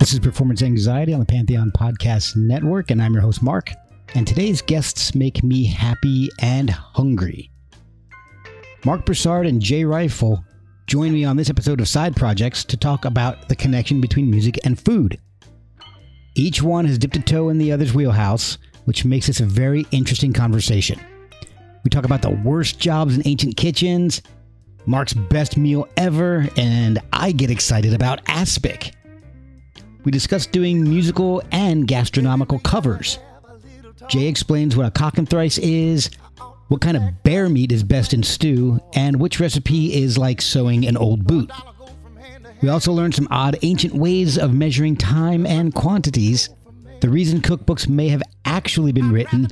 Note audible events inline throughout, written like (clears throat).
This is Performance Anxiety on the Pantheon Podcast Network, and I'm your host, Mark. And today's guests make me happy and hungry. Marc Broussard and Jay Reifel join me on this episode of Side Projects to talk about the connection between music and food. Each one has dipped a toe in the other's wheelhouse, which makes this a very interesting conversation. We talk about the worst jobs in ancient kitchens, Marc's best meal ever, and I get excited about aspic. We discuss doing musical and gastronomical covers. Jay explains what a cockenthrice is, what kind of bear meat is best in stew, and which recipe is like sewing an old boot. We also learn some odd ancient ways of measuring time and quantities, the reason cookbooks may have actually been written,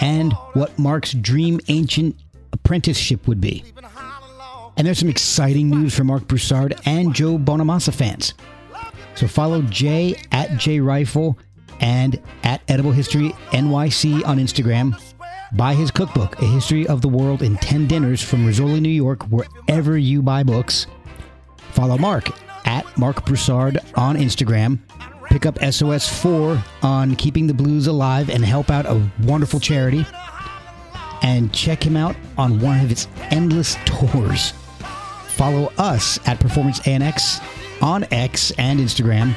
and what Marc's dream ancient apprenticeship would be. And there's some exciting news for Marc Broussard and Joe Bonamassa fans. So follow Jay at Jay Reifel and at Edible History NYC on Instagram. Buy his cookbook, A History of the World in 10 Dinners from Rizzoli, New York, wherever you buy books. Follow Marc at Marc Broussard on Instagram. Pick up SOS 4 on Keeping the Blues Alive and help out a wonderful charity. And check him out on one of his endless (laughs) tours. Follow us at Performance ANX on X and Instagram.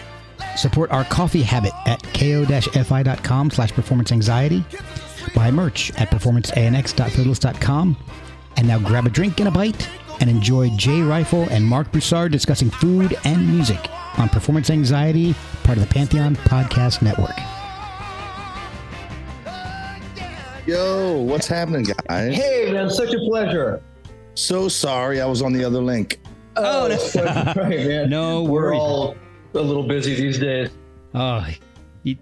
Support our coffee habit at ko-fi.com slash performance anxiety. Buy merch at performanceanx.threadless.com. And now grab a drink and a bite and enjoy Jay Reifel and Marc Broussard discussing food and music on Performance Anxiety, part of the Pantheon Podcast Network. Yo, what's happening, guys? Hey, man, such a pleasure. So sorry, I was on the other link. Oh, that's (laughs) right, man. No We're all a little busy these days. Oh,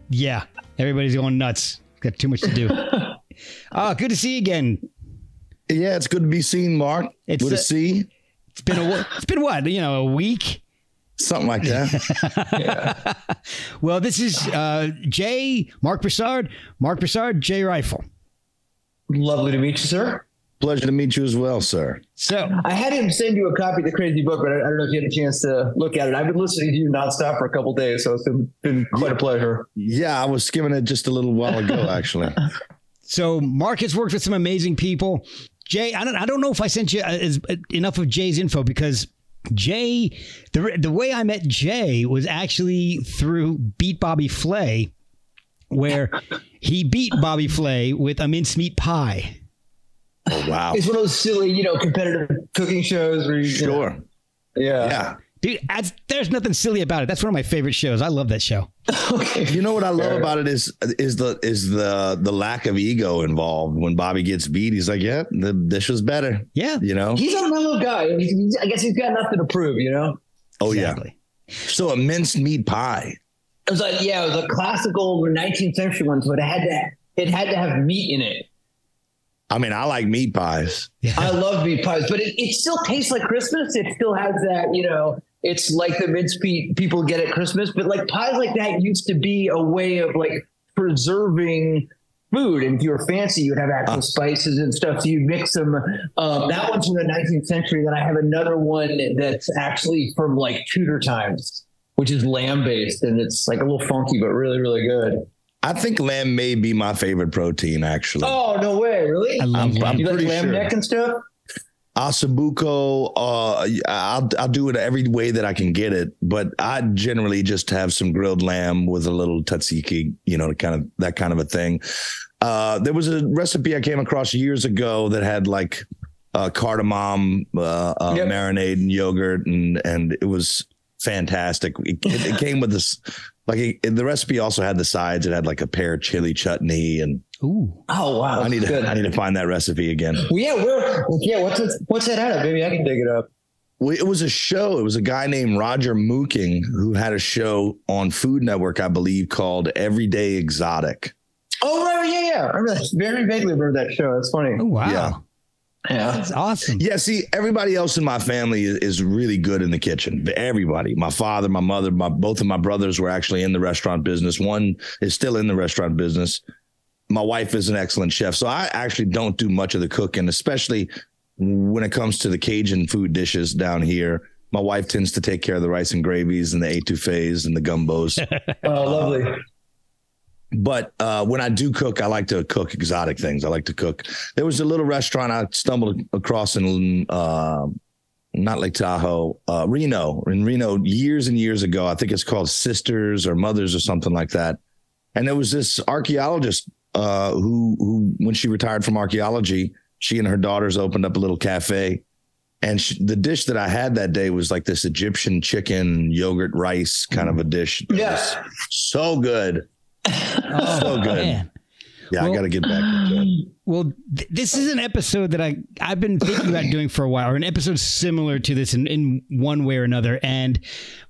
yeah. Everybody's going nuts. Got too much to do. oh, (laughs) good to see you again. Yeah, it's good to be seen, Mark. It's With a- a C, It's been a wa- it's been what you know a week. something like that. (laughs) Well, this is uh, Jay Marc Broussard, Marc Broussard, Jay Reifel. Lovely to meet you, sir. Pleasure to meet you as well, sir. So I had him send you a copy of the crazy book, but I, I don't know if you had a chance to look at it. I've been listening to you nonstop for a couple days, so it's been, been quite a pleasure. Yeah, I was skimming it just a little while ago, (laughs) actually. So Marc has worked with some amazing people. Jay, I don't, I don't know if I sent you uh, as, uh, enough of Jay's info because Jay, the the way I met Jay was actually through Beat Bobby Flay, where he beat Bobby Flay with a mincemeat pie. Oh, wow. It's one of those silly, you know, competitive cooking shows where you, you know- Sure. yeah. Yeah. Dude, that's, there's nothing silly about it. That's one of my favorite shows. I love that show. (laughs) okay. You know what I love about it is is the is the the lack of ego involved. When Bobby gets beat, he's like, "Yeah, the dish was better." Yeah. You know? He's a mellow guy. He's, he's- I guess he's got nothing to prove, you know? Oh exactly. yeah. So a minced meat pie. It was like, yeah, it was a classical 19th century one, so it had to it had to have meat in it. I mean, I like meat pies. Yeah. I love meat pies, but it, it still tastes like Christmas. It still has that, you know, it's like the mincemeat people get at Christmas, but like pies like that used to be a way of like preserving food. And if you were fancy, you'd have actual Uh. spices and stuff. So you mix them. Um, that one's from the 19th century. Then I have another one that's actually from like Tudor times, which is lamb based. And it's like a little funky, but really, really good. I think lamb may be my favorite protein. Actually, Oh, no way. Really? I love I'm- lamb. I'm you like lamb sure. neck and stuff? Osso buco, uh, I'll I'll do it every way that I can get it, but I generally just have some grilled lamb with a little tzatziki, you know, kind of that kind of a thing. Uh, there was a recipe I came across years ago that had like uh, cardamom uh, uh, Yep. marinade and yogurt, and and it was fantastic. It, it came with this Like it, the recipe also had the sides. It had like a pear chili chutney, and Ooh. Oh wow, I need to good. I need to find that recipe again. Well, yeah, where? Yeah, what's it, what's that out of? Maybe I can dig it up. Well, it was a show. It was a guy named Roger Mooking who had a show on Food Network, I believe, called Everyday Exotic. Oh right, yeah, yeah. I remember that. Very vaguely remember that show. That's funny. Oh, wow. Yeah. Yeah. That's awesome. Yeah, see, everybody else in my family is, is really good in the kitchen. Everybody, my father, my mother, my both of my brothers were actually in the restaurant business. One is still in the restaurant business. My wife is an excellent chef, so I actually don't do much of the cooking, especially when it comes to the Cajun food dishes down here. My wife tends to take care of the rice and gravies and the etouffees and the gumbos. (laughs) Oh, lovely. Uh, but uh, when I do cook, I like to cook exotic things. I like to cook. There was a little restaurant I stumbled across in uh, not Lake Tahoe, uh, Reno, in Reno years and years ago. I think it's called Sisters or Mothers or something like that. And there was this archaeologist uh, who, who, when she retired from archaeology, she and her daughters opened up a little cafe. And she, the dish that I had that day was like this Egyptian chicken yogurt rice kind of a dish. Yeah. so good. Oh, So good. man. Yeah, Well- I got to get back into it. Um, well, th- this is an episode that I I've been thinking about doing for a while, or an episode similar to this in, in one way or another. And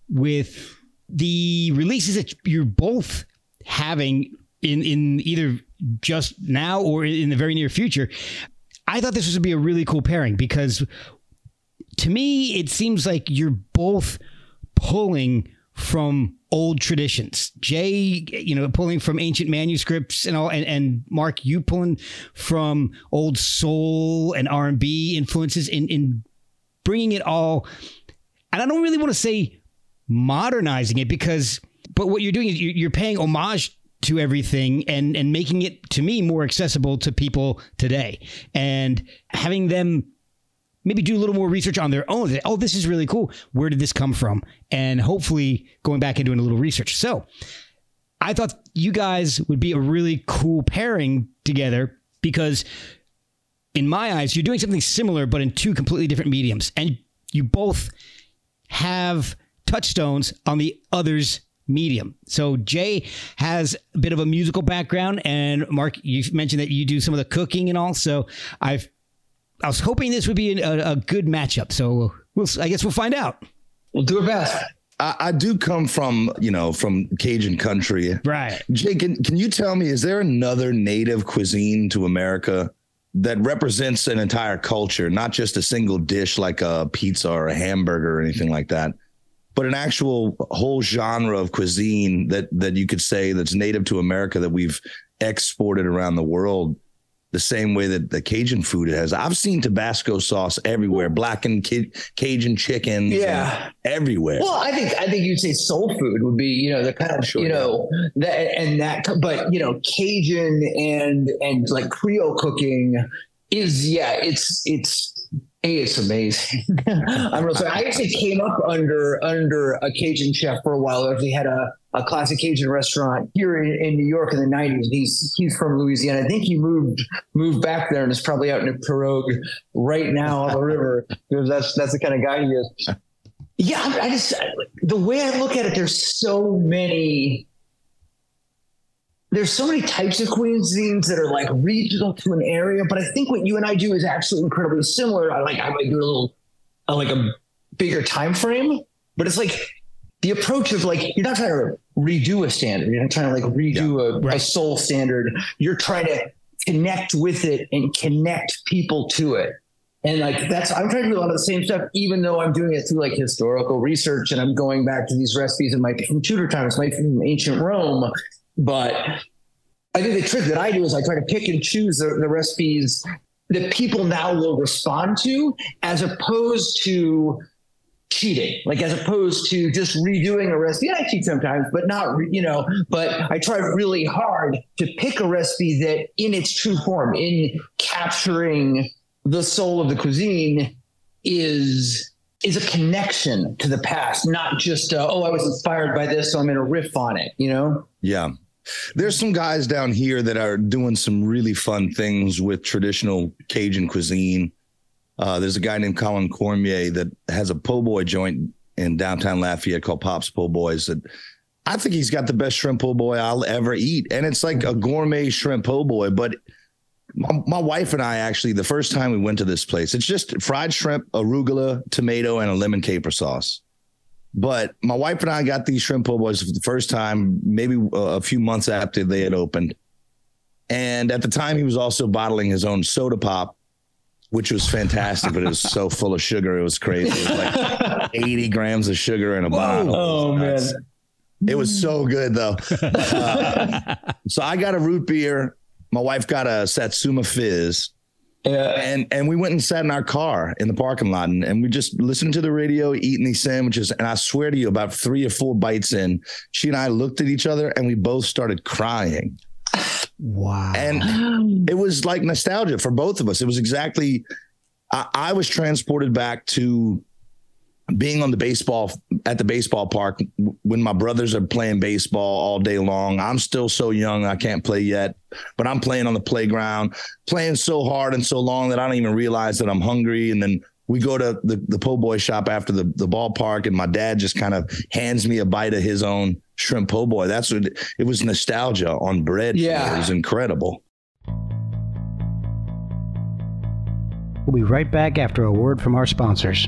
with the releases that you're both having in in either just now or in the very near future, I thought this would be a really cool pairing because to me it seems like you're both pulling from old traditions. Jay, you know, pulling from ancient manuscripts and all, and, and Marc, you pulling from old soul and R and B influences in in bringing it all. And I don't really want to say modernizing it because, but what you're doing is you're, paying homage to everything and and making it to me more accessible to people today and having them maybe do a little more research on their own. Oh, this is really cool. Where did this come from? And hopefully going back and doing a little research. So I thought you guys would be a really cool pairing together because in my eyes, you're doing something similar, but in two completely different mediums. And you both have touchstones on the other's medium. So Jay has a bit of a musical background, and Marc, you mentioned that you do some of the cooking and all. So I've I was hoping this would be a, a good matchup. So we'll, I guess we'll find out. We'll do our best. I, I do come from, you know, from Cajun country. Right. Jake, can, can you tell me, is there another native cuisine to America that represents an entire culture, not just a single dish like a pizza or a hamburger or anything like that, but an actual whole genre of cuisine that that you could say that's native to America that we've exported around the world the same way that the Cajun food has. I've seen Tabasco sauce everywhere, blackened Ca- Cajun chicken, Yeah. everywhere. Well, I think I think you'd say soul food would be you know the kind of Sure, you know that and that, but you know Cajun and and like Creole cooking is yeah it's it's a it's amazing. I'm real sorry. I actually came up under under a Cajun chef for a while. I actually had a a classic Cajun restaurant here in, in New York in the 90s. He's he's from Louisiana. I think he moved moved back there and is probably out in a pirogue right now on the river because that's that's the kind of guy he is. Yeah, I just the way I look at it, there's so many. There's so many types of cuisines that are like regional to an area, but I think what you and I do is actually incredibly similar. I like I might do a little, uh, like a bigger time frame, but it's like the approach of like you're not trying to redo a standard. You're not trying to like redo a, a right. soul standard. You're trying to connect with it and connect people to it. And like that's I'm trying to do a lot of the same stuff, even though I'm doing it through like historical research and I'm going back to these recipes. Might be from Tudor times, be from ancient Rome, but I think the trick that I do is I try to pick and choose the, the recipes that people now will respond to, as opposed to cheating, like as opposed to just redoing a recipe. I cheat sometimes, but not, re- you know, but I try really hard to pick a recipe that in its true form, in capturing the soul of the cuisine is is a connection to the past, not just uh, oh I was inspired by this, so I'm going to riff on it. You know? Yeah. There's some guys down here that are doing some really fun things with traditional Cajun cuisine. Uh, there's a guy named Colin Cormier that has a po' boy joint in downtown Lafayette called Pop's Po' Boys that I think he's got the best shrimp po' boy I'll ever eat. And it's like a gourmet shrimp po' boy. But my, my, wife and I actually, the first time we went to this place, it's just fried shrimp, arugula, tomato, and a lemon caper sauce. But my wife and I got these shrimp po' boys for the first time, maybe a few months after they had opened. And at the time, he was also bottling his own soda pop, which was fantastic, but it was so full of sugar. It was crazy. It was like (laughs) 80 grams of sugar in a Whoa. bottle. Oh, man. It was so good though. Uh, (laughs) so I got a root beer. My wife got a Satsuma Fizz. Yeah. And and we went and sat in our car in the parking lot and, and we just listened to the radio, eating these sandwiches. And I swear to you, about three or four bites in, she and I looked at each other and we both started crying. Wow. And it was like nostalgia for both of us. It was exactly I, I was transported back to being on the baseball at the baseball park when my brothers are playing baseball all day long. I'm still so young, I can't play yet, but I'm playing on the playground, playing so hard and so long that I don't even realize that I'm hungry. And then we go to the, the po' boy shop after the, the ballpark, and my dad just kind of hands me a bite of his own shrimp po' boy. That's what it was nostalgia on bread. Yeah. It was incredible. We'll be right back after a word from our sponsors.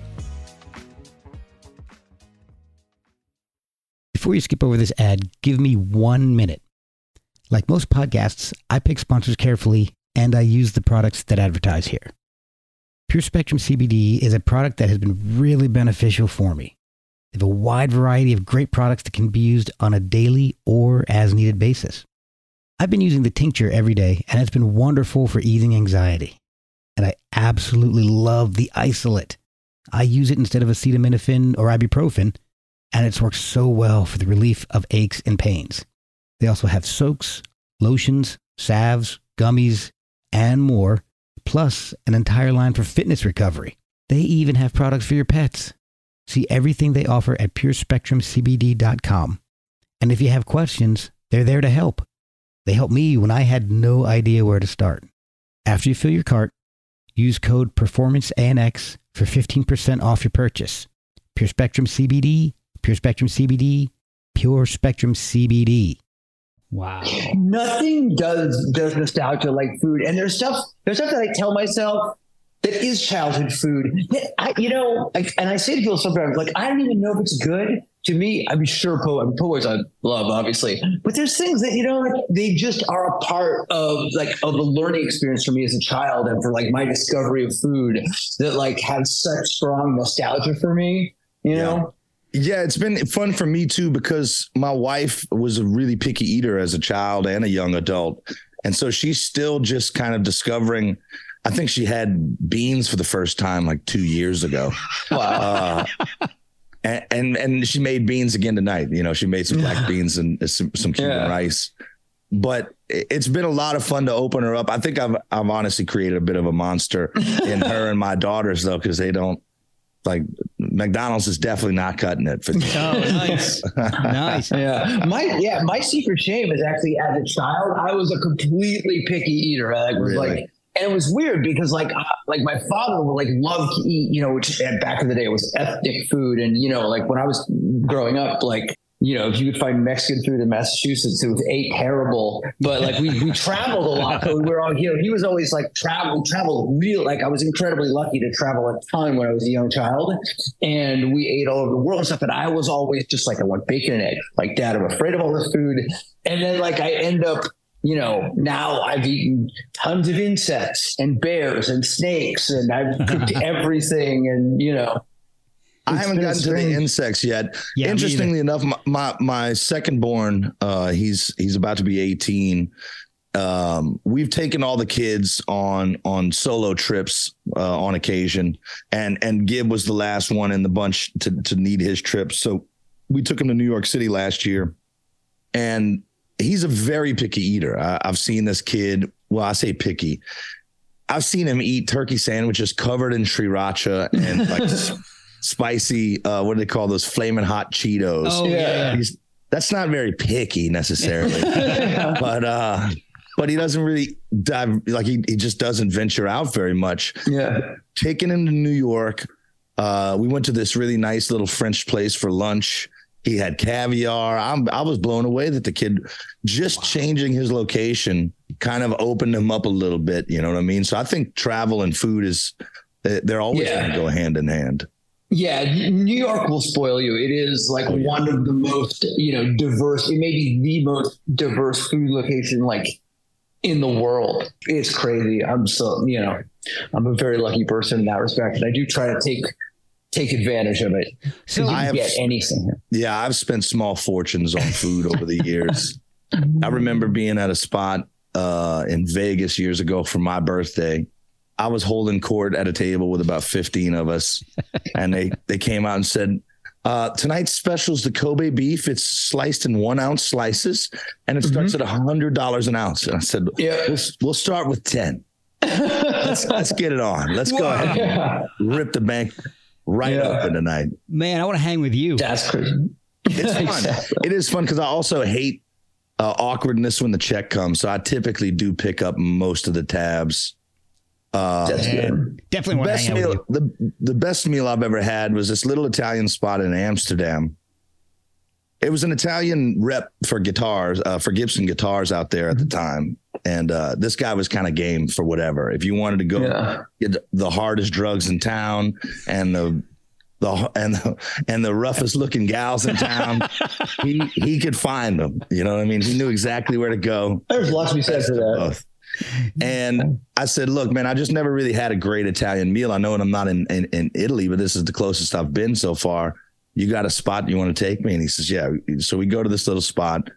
Before you skip over this ad, give me one minute. Like most podcasts, I pick sponsors carefully and I use the products that advertise here. Pure Spectrum CBD is a product that has been really beneficial for me. They have a wide variety of great products that can be used on a daily or as needed basis. I've been using the tincture every day and it's been wonderful for easing anxiety. And I absolutely love the isolate. I use it instead of acetaminophen or ibuprofen and it's worked so well for the relief of aches and pains. They also have soaks, lotions, salves, gummies, and more, plus an entire line for fitness recovery. They even have products for your pets. See everything they offer at purespectrumcbd.com. And if you have questions, they're there to help. They helped me when I had no idea where to start. After you fill your cart, use code PERFORMANCEANX for 15% off your purchase. Pure Spectrum CBD Pure Spectrum CBD, Pure Spectrum CBD. Wow. Nothing does does nostalgia like food. And there's stuff there's stuff that I tell myself that is childhood food. I, you know, I, and I say to people sometimes, like, I don't even know if it's good. To me, I'm sure po, I mean, po I love, obviously, but there's things that you know, like, they just are a part of like of the learning experience for me as a child, and for like my discovery of food that like have such strong nostalgia for me. You know, yeah, it's been fun for me too because my wife was a really picky eater as a child and a young adult. And so she's still just kind of discovering. I think she had beans for the first time like two years ago. Wow. Uh, and, and, and she made beans again tonight. You know, she made some black (laughs) beans and some some Cuban yeah. rice. but it's been a lot of fun to open her up. I think I've I've honestly created a bit of a monster in her and my daughters though, because they don't like McDonald's is definitely not cutting it for. Oh, nice, (laughs) nice. Yeah, my yeah, my secret shame is actually as a child, I was a completely picky eater. I was Really? like, and it was weird because like I- like my father would like love to eat, you know, which back in the day was ethnic food, and you know, like when I was growing up, like. You know, if you could find Mexican food in Massachusetts, it was ate terrible. But like we, we traveled a lot, so we were all you know. He was always like travel, traveled real. Like I was incredibly lucky to travel a ton when I was a young child, and we ate all over the world and stuff. And I was always just like, I want bacon and eggs. Like, Dad, I'm afraid of all this food. And then like I end up, you know, now I've eaten tons of insects and bears and snakes, and I've cooked (laughs) everything, and you know. I haven't gotten to the insects yet. Yeah, Interestingly enough, my, my my second born, uh, he's he's about to be 18. Um, we've taken all the kids on on solo trips uh, on occasion, and and Gib was the last one in the bunch to to need his trip. So we took him to New York City last year, and he's a very picky eater. I, I've seen this kid. Well, I say picky. I've seen him eat turkey sandwiches covered in sriracha and like (laughs) spicy. Uh, what do they call those? Flaming hot Cheetos. Oh yeah, yeah. He's, that's not very picky necessarily, (laughs) but uh, but he doesn't really dive like he, he just doesn't venture out very much. Yeah. Taking him to New York, uh, we went to this really nice little French place for lunch. He had caviar. I'm, I was blown away that the kid just changing his location kind of opened him up a little bit. You know what I mean? So I think travel and food is they- they're always Yeah. going to go hand in hand. Yeah, New York will spoil you. It is like one of the most, you know, diverse, it may be the most diverse food location like in the world. It's crazy. I'm so, you know, I'm a very lucky person in that respect. And I do try to take take advantage of it. So you I can have- get anything. Yeah, I've spent small fortunes on food over the years. (laughs) I remember being at a spot uh, in Vegas years ago for my birthday. I was holding court at a table with about 15 of us, (laughs) and they they came out and said, uh, tonight's special is the Kobe beef. It's sliced in one ounce slices, and it starts at a hundred dollars an ounce. And I said, Yeah. we'll, we'll start with 10. Let's, (laughs) let's get it on. Let's go ahead Yeah. rip the bank right Yeah. open tonight. man, I want to hang with you. That's crazy. It's fun. Exactly. It is fun because I also hate uh, awkwardness when the check comes. So I typically do pick up most of the tabs. Uh, That's good. Definitely want to best hang out with meal, the the best meal I've ever had was this little Italian spot in Amsterdam. It was an Italian rep for guitars, uh, for Gibson guitars out there at the time, and uh, this guy was kind of game for whatever. If you wanted to go Yeah. get the hardest drugs in town and the the and the, and the roughest looking gals in town, (laughs) he he could find them. You know what I mean? He knew exactly where to go. There's lots lot to be said for that. Both. And I said, look, man, I just never really had a great Italian meal. I know I'm not in, in, in Italy, but this is the closest I've been so far. You got a spot you want to take me? And he says, yeah. So we go to this little spot.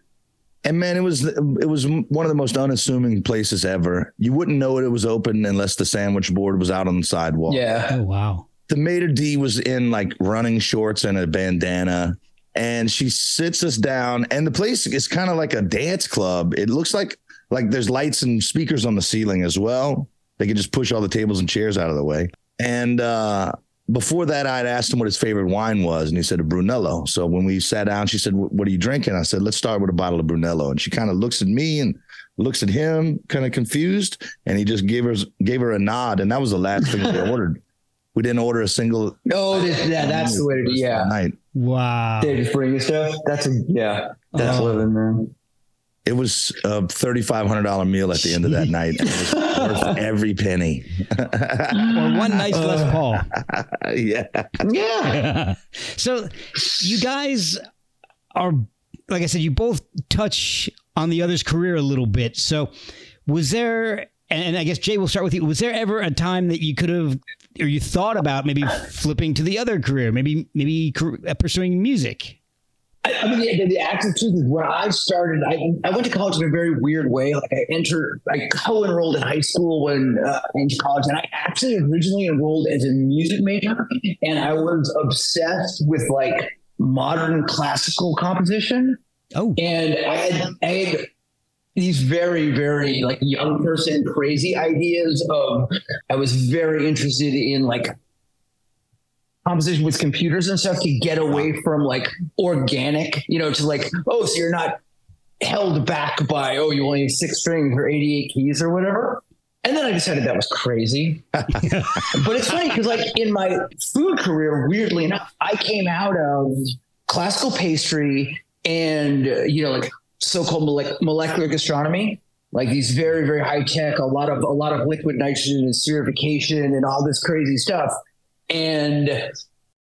And man, it was it was one of the most unassuming places ever. You wouldn't know it was open unless the sandwich board was out on the sidewalk Yeah. Oh wow. the maitre d was in like running shorts and a bandana and she sits us down and the place is kind of like a dance club it looks like like there's lights and speakers on the ceiling as well they could just push all the tables and chairs out of the way and uh before that i'd asked him what his favorite wine was and he said a brunello so when we sat down she said what are you drinking i said let's start with a bottle of brunello and she kind of looks at me and looks at him kind of confused and he just gave her gave her a nod and that was the last thing we (laughs) ordered we didn't order a single Oh, this, yeah, that's the way to do. Yeah. night. Wow. They just bring you stuff. That's a yeah. That's Oh. living, man. It was a thirty-five hundred dollar meal at the end of that night. It was worth (laughs) every penny. Or one nice Les Paul. (laughs) yeah, Yeah. (laughs) so you guys are like I said, you both touch on the other's career a little bit. So was there and I guess Jay will start with you. Was there ever a time that you could have or you thought about maybe flipping to the other career, maybe maybe uh, pursuing music? I, I mean, the, the truth is when I started, I, I went to college in a very weird way. Like I entered, I co-enrolled in high school when uh, into college, and I actually originally enrolled as a music major, and I was obsessed with like modern classical composition. Oh, and I had, I had these very, very like young person crazy ideas of I was very interested in like composition with computers and stuff to get away from like organic, you know, to like, oh, so you're not held back by, oh, you only have six strings or 88 keys or whatever. And then I decided that was crazy. (laughs) but it's funny because, like, in my food career, weirdly enough, I came out of classical pastry and, uh, you know, like so-called molecular gastronomy, like these very, very high tech, a lot of a lot of liquid nitrogen and spherification and all this crazy stuff. And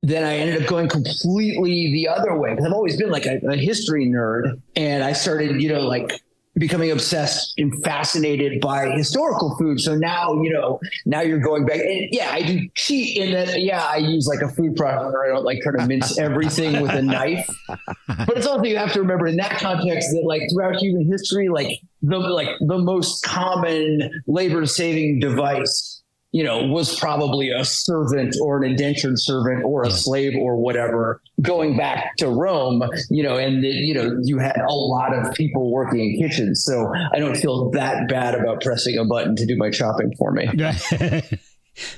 then I ended up going completely the other way because I've always been like a, a, history nerd, and I started, you know, like becoming obsessed and fascinated by historical food. So now, you know, now you're going back, and yeah, I do cheat in that. Yeah, I use like a food processor. I don't like try to mince everything with a knife, but it's also you have to remember in that context that like throughout human history, like the like the most common labor saving device you know, was probably a servant or an indentured servant or a slave or whatever going back to Rome, you know, and, the, you know, you had a lot of people working in kitchens. So I don't feel that bad about pressing a button to do my chopping for me. (laughs)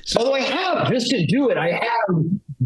so, Although I have, just to do it, I have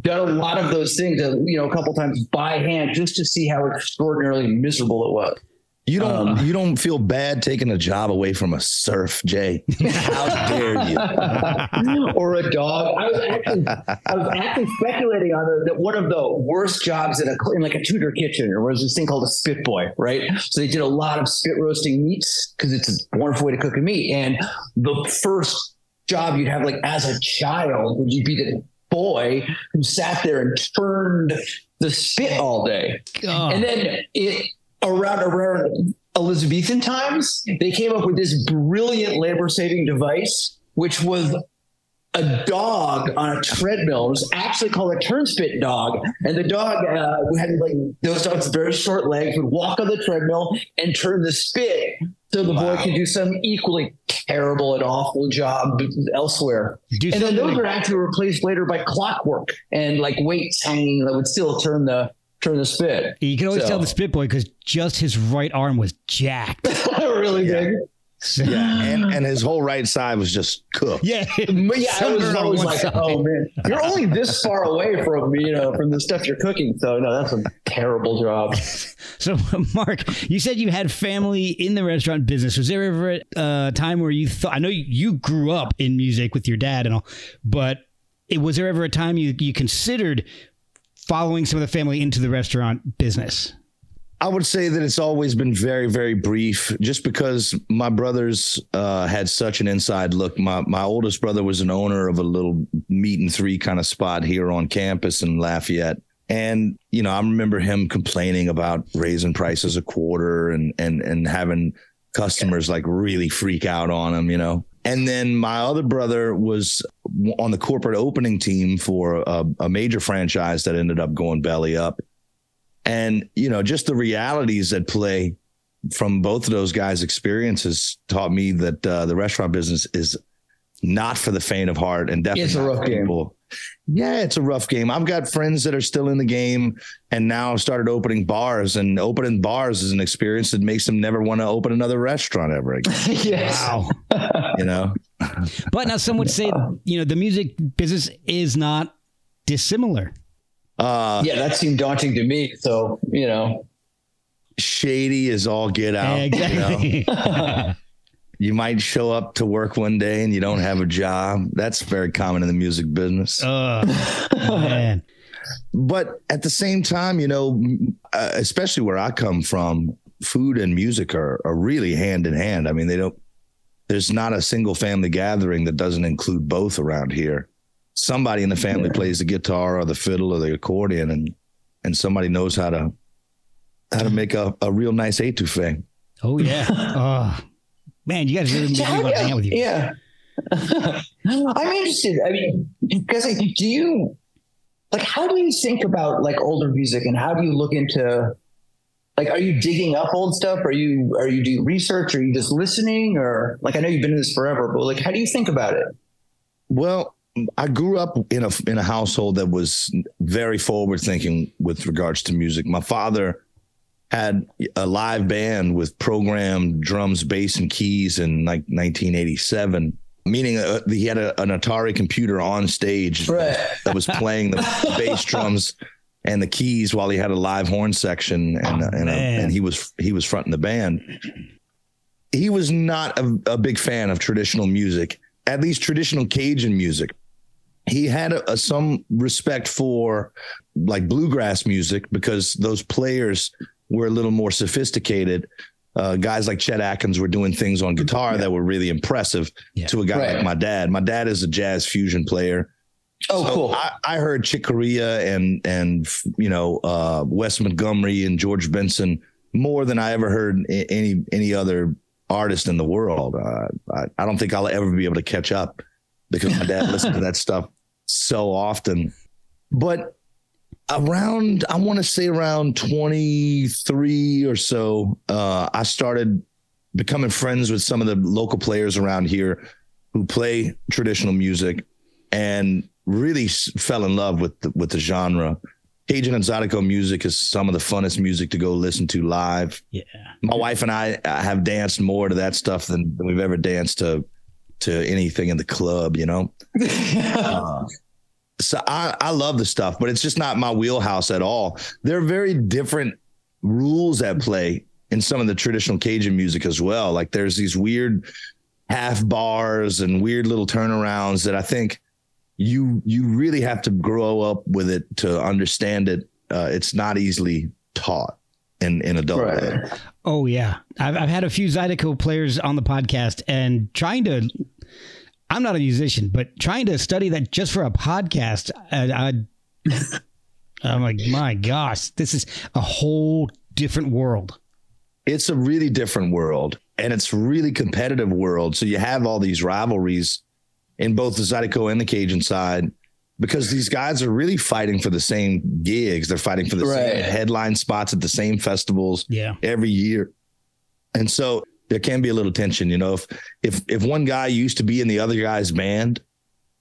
done a lot of those things, uh, you know, a couple times by hand just to see how extraordinarily miserable it was. You don't um, you don't feel bad taking a job away from a serf, Jay. How dare you? (laughs) or a dog. I was actually I was actually speculating on the, that one of the worst jobs in a in like a Tudor kitchen or was this thing called a spit boy, right? So they did a lot of spit roasting meats because it's a wonderful way to cook a meat. And the first job you'd have like as a child would you be the boy who sat there and turned the spit all day. God. And then it around around Elizabethan times, they came up with this brilliant labor saving device, which was a dog on a treadmill. It was actually called a turnspit dog, and the dog uh, had like those dogs very short legs would walk on the treadmill and turn the spit so the wow. boy could do some equally terrible and awful job elsewhere. And then those were actually replaced later by clockwork and like weights hanging that would still turn the turn the spit. You can always so. tell the spit boy because just his right arm was jacked. (laughs) really yeah. big. yeah, and, and his whole right side was just cooked. Yeah, but yeah, I was always like, side. oh man, you're only this far away from you know from the stuff you're cooking. So no, that's a terrible job. (laughs) so Marc, you said you had family in the restaurant business. Was there ever a uh, time where you thought? I know you grew up in music with your dad and all, but it, was there ever a time you you considered following some of the family into the restaurant business? I would say that it's always been very, very brief, just because my brothers uh, had such an inside look. My my oldest brother was an owner of a little meat and three kind of spot here on campus in Lafayette, and you know I remember him complaining about raising prices a quarter and and and having customers like really freak out on him, you know. And then my other brother was on the corporate opening team for a, a, major franchise that ended up going belly up. And, you know, just the realities at play from both of those guys' experiences taught me that uh, the restaurant business is not for the faint of heart and definitely it's a rough people. Game. Yeah, it's a rough game. I've got friends that are still in the game and now started opening bars, and opening bars is an experience that makes them never want to open another restaurant ever again. (laughs) yes. Wow. you know, (laughs) but now some would say, you know, the music business is not dissimilar. Uh, yeah, that seemed daunting to me. So, you know, shady is all get out. Exactly. You know? (laughs) you might show up to work one day and you don't have a job. That's very common in the music business. Uh, man. (laughs) But at the same time, you know, uh, especially where I come from, food and music are, are really hand in hand. I mean, they don't, there's not a single family gathering that doesn't include both around here. Somebody in the family yeah. plays the guitar or the fiddle or the accordion and, and somebody knows how to, how to make a, a real nice etouffee. Oh yeah. (laughs) oh, Man, you guys really make me want to (laughs) hang out with you. Yeah. (laughs) I'm interested. I mean, because like, do you like how do you think about like older music and how do you look into like are you digging up old stuff? Are you are you do research? Are you just listening? Or like I know you've been in this forever, but like how do you think about it? Well, I grew up in a in a household that was very forward thinking with regards to music. My father had a live band with programmed drums, bass, and keys in like 1987. Meaning uh, he had a, an Atari computer on stage Right. that was playing the (laughs) bass drums and the keys while he had a live horn section and Oh, and, a, and he was he was fronting the band. He was not a, a big fan of traditional music, at least traditional Cajun music. He had a, a, some respect for like bluegrass music because those players were a little more sophisticated. Uh, guys like Chet Atkins were doing things on guitar that were really impressive Yeah. to a guy Right. like my dad. My dad is a jazz fusion player. Oh, So cool. I, I heard Chick Corea and and you know uh, Wes Montgomery and George Benson more than I ever heard any any other artist in the world. Uh, I, I don't think I'll ever be able to catch up because my dad listened to (laughs) that stuff so often. But around I want to say around 23 or so, uh, I started becoming friends with some of the local players around here who play traditional music and really s- fell in love with the, with the genre. Cajun and Zydeco music is some of the funnest music to go listen to live. Yeah. My wife and I uh, have danced more to that stuff than, than we've ever danced to to anything in the club, you know. (laughs) Uh, so I, I love the stuff, but it's just not my wheelhouse at all. There are very different rules at play in some of the traditional Cajun music as well. Like there's these weird half bars and weird little turnarounds that I think you you really have to grow up with it to understand it. Uh, it's not easily taught in in adulthood. right. Oh yeah, I've I've had a few Zydeco players on the podcast, and trying to. I'm not a musician, but trying to study that just for a podcast, I, I I'm like, my gosh, this is a whole different world. it's a really different world and it's really competitive world. So you have all these rivalries in both the Zydeco and the Cajun side because these guys are really fighting for the same gigs. They're fighting for the same headline spots at the same festivals Yeah, every year. And so there can be a little tension, you know, if if if one guy used to be in the other guy's band,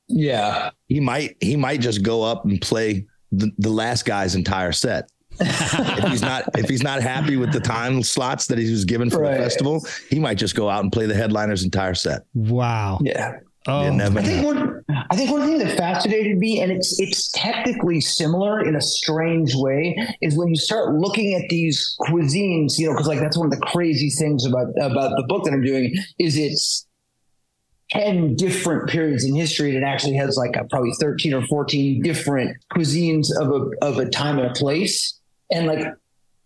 Yeah. he might he might just go up and play the, the last guy's entire set. if he's not if he's not happy with the time slots that he was given for Right. the festival, he might just go out and play the headliner's entire set. wow. Yeah. Oh, never I think know. one. I think one thing that fascinated me, and it's it's technically similar in a strange way, is when you start looking at these cuisines. You know, because like that's one of the crazy things about about the book that I'm doing is it's ten different periods in history, and it actually has like a, probably thirteen or fourteen different cuisines of a of a time and a place, and like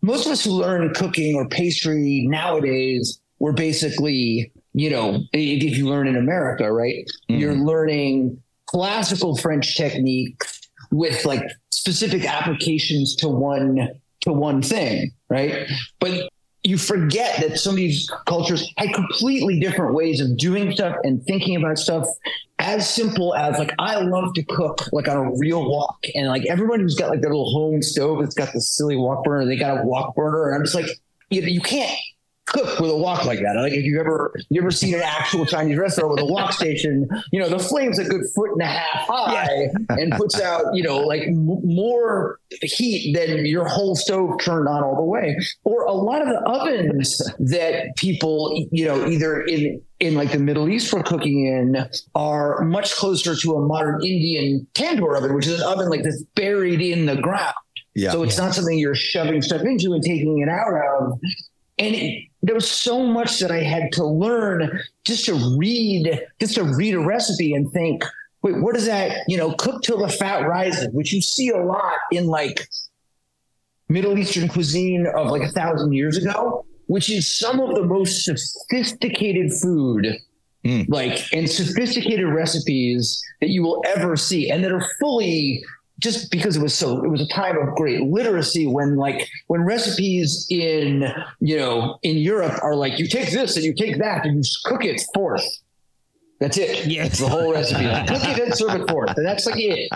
most of us who learn cooking or pastry nowadays, we're basically, you know, if, if you learn in America, right? Mm-hmm. You're learning classical French techniques with like specific applications to one to one thing, right? But you forget that some of these cultures had completely different ways of doing stuff and thinking about stuff as simple as like I love to cook like on a real wok and like everyone who's got like their little home stove that's got the silly wok burner they got a wok burner and I'm just like you know you can't cook with a wok like that like if you ever you ever seen an actual Chinese restaurant with a wok station you know the flame's a good foot and a half high and puts out you know like m- more heat than your whole stove turned on all the way or a lot of the ovens that people you know either in in like the Middle East we're cooking in are much closer to a modern Indian tandoor oven, which is an oven like that's buried in the ground. Yeah. So it's not something you're shoving stuff into and taking it out of. And it, there was so much that I had to learn just to read, just to read a recipe and think, wait, what is that? You know, cook till the fat rises, which you see a lot in like Middle Eastern cuisine of like a thousand years ago, which is some of the most sophisticated food, Mm. like and sophisticated recipes that you will ever see, and that are fully just because it was so it was a time of great literacy when like when recipes in you know in Europe are like you take this and you take that and you cook it forth. That's it. Yes. The whole recipe. Cook it and serve it forth. And that's like it.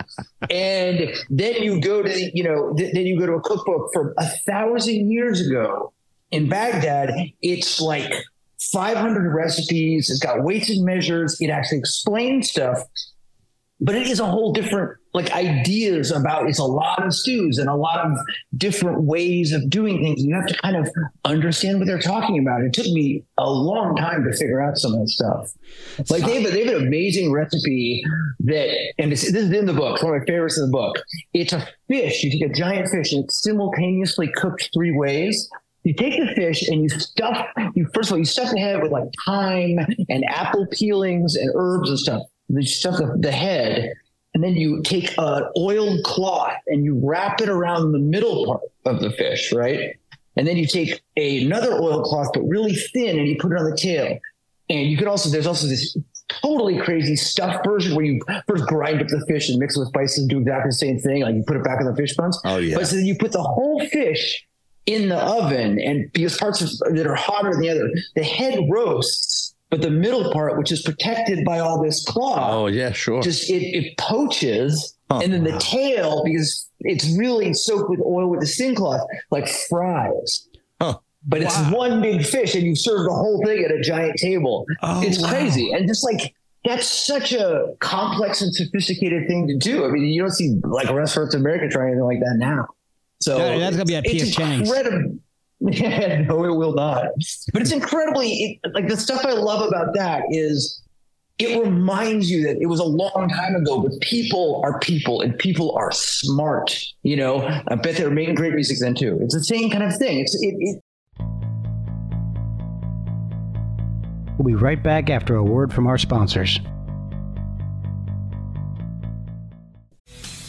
And then you go to, the, you know, th- then you go to a cookbook from a thousand years ago in Baghdad. It's like 500 recipes. It's got weights and measures. It actually explains stuff, but it is a whole different like ideas about it's a lot of stews and a lot of different ways of doing things. You have to kind of understand what they're talking about. It took me a long time to figure out some of that stuff. Like they have, they have an amazing recipe that, and this, this is in the book. One of my favorites in the book. It's a fish. You take a giant fish and it's simultaneously cooked three ways. You take the fish and you stuff. You first of all you stuff the head with like thyme and apple peelings and herbs and stuff. You stuff the, the head and then you take an oiled cloth and you wrap it around the middle part of the fish, right? And then you take a, another oiled cloth, but really thin, and you put it on the tail. And you can also, there's also this totally crazy stuffed version where you first grind up the fish and mix it with spices and do exactly the same thing. Like you put it back in the fish buns. Oh, yeah. But so then you put the whole fish in the oven, and because parts of, that are hotter than the other, the head roasts but the middle part, which is protected by all this cloth, Oh yeah, sure. just it, it poaches, Huh. and then the tail because it's really soaked with oil with the skin cloth, like fries. Huh. But it's one big fish, and you serve the whole thing at a giant table. Oh, it's wow. crazy, and just like that's such a complex and sophisticated thing to do. I mean, you don't see like restaurants in America trying anything like that now. So Yeah, that's gonna be at it's P.F. Chang's. incredible. Yeah, (laughs) no, it will not. But it's incredibly it, like the stuff I love about that is it reminds you that it was a long time ago, but people are people and people are smart. You know, I bet they were making great music then too. It's the same kind of thing. It's it, it We'll be right back after a word from our sponsors.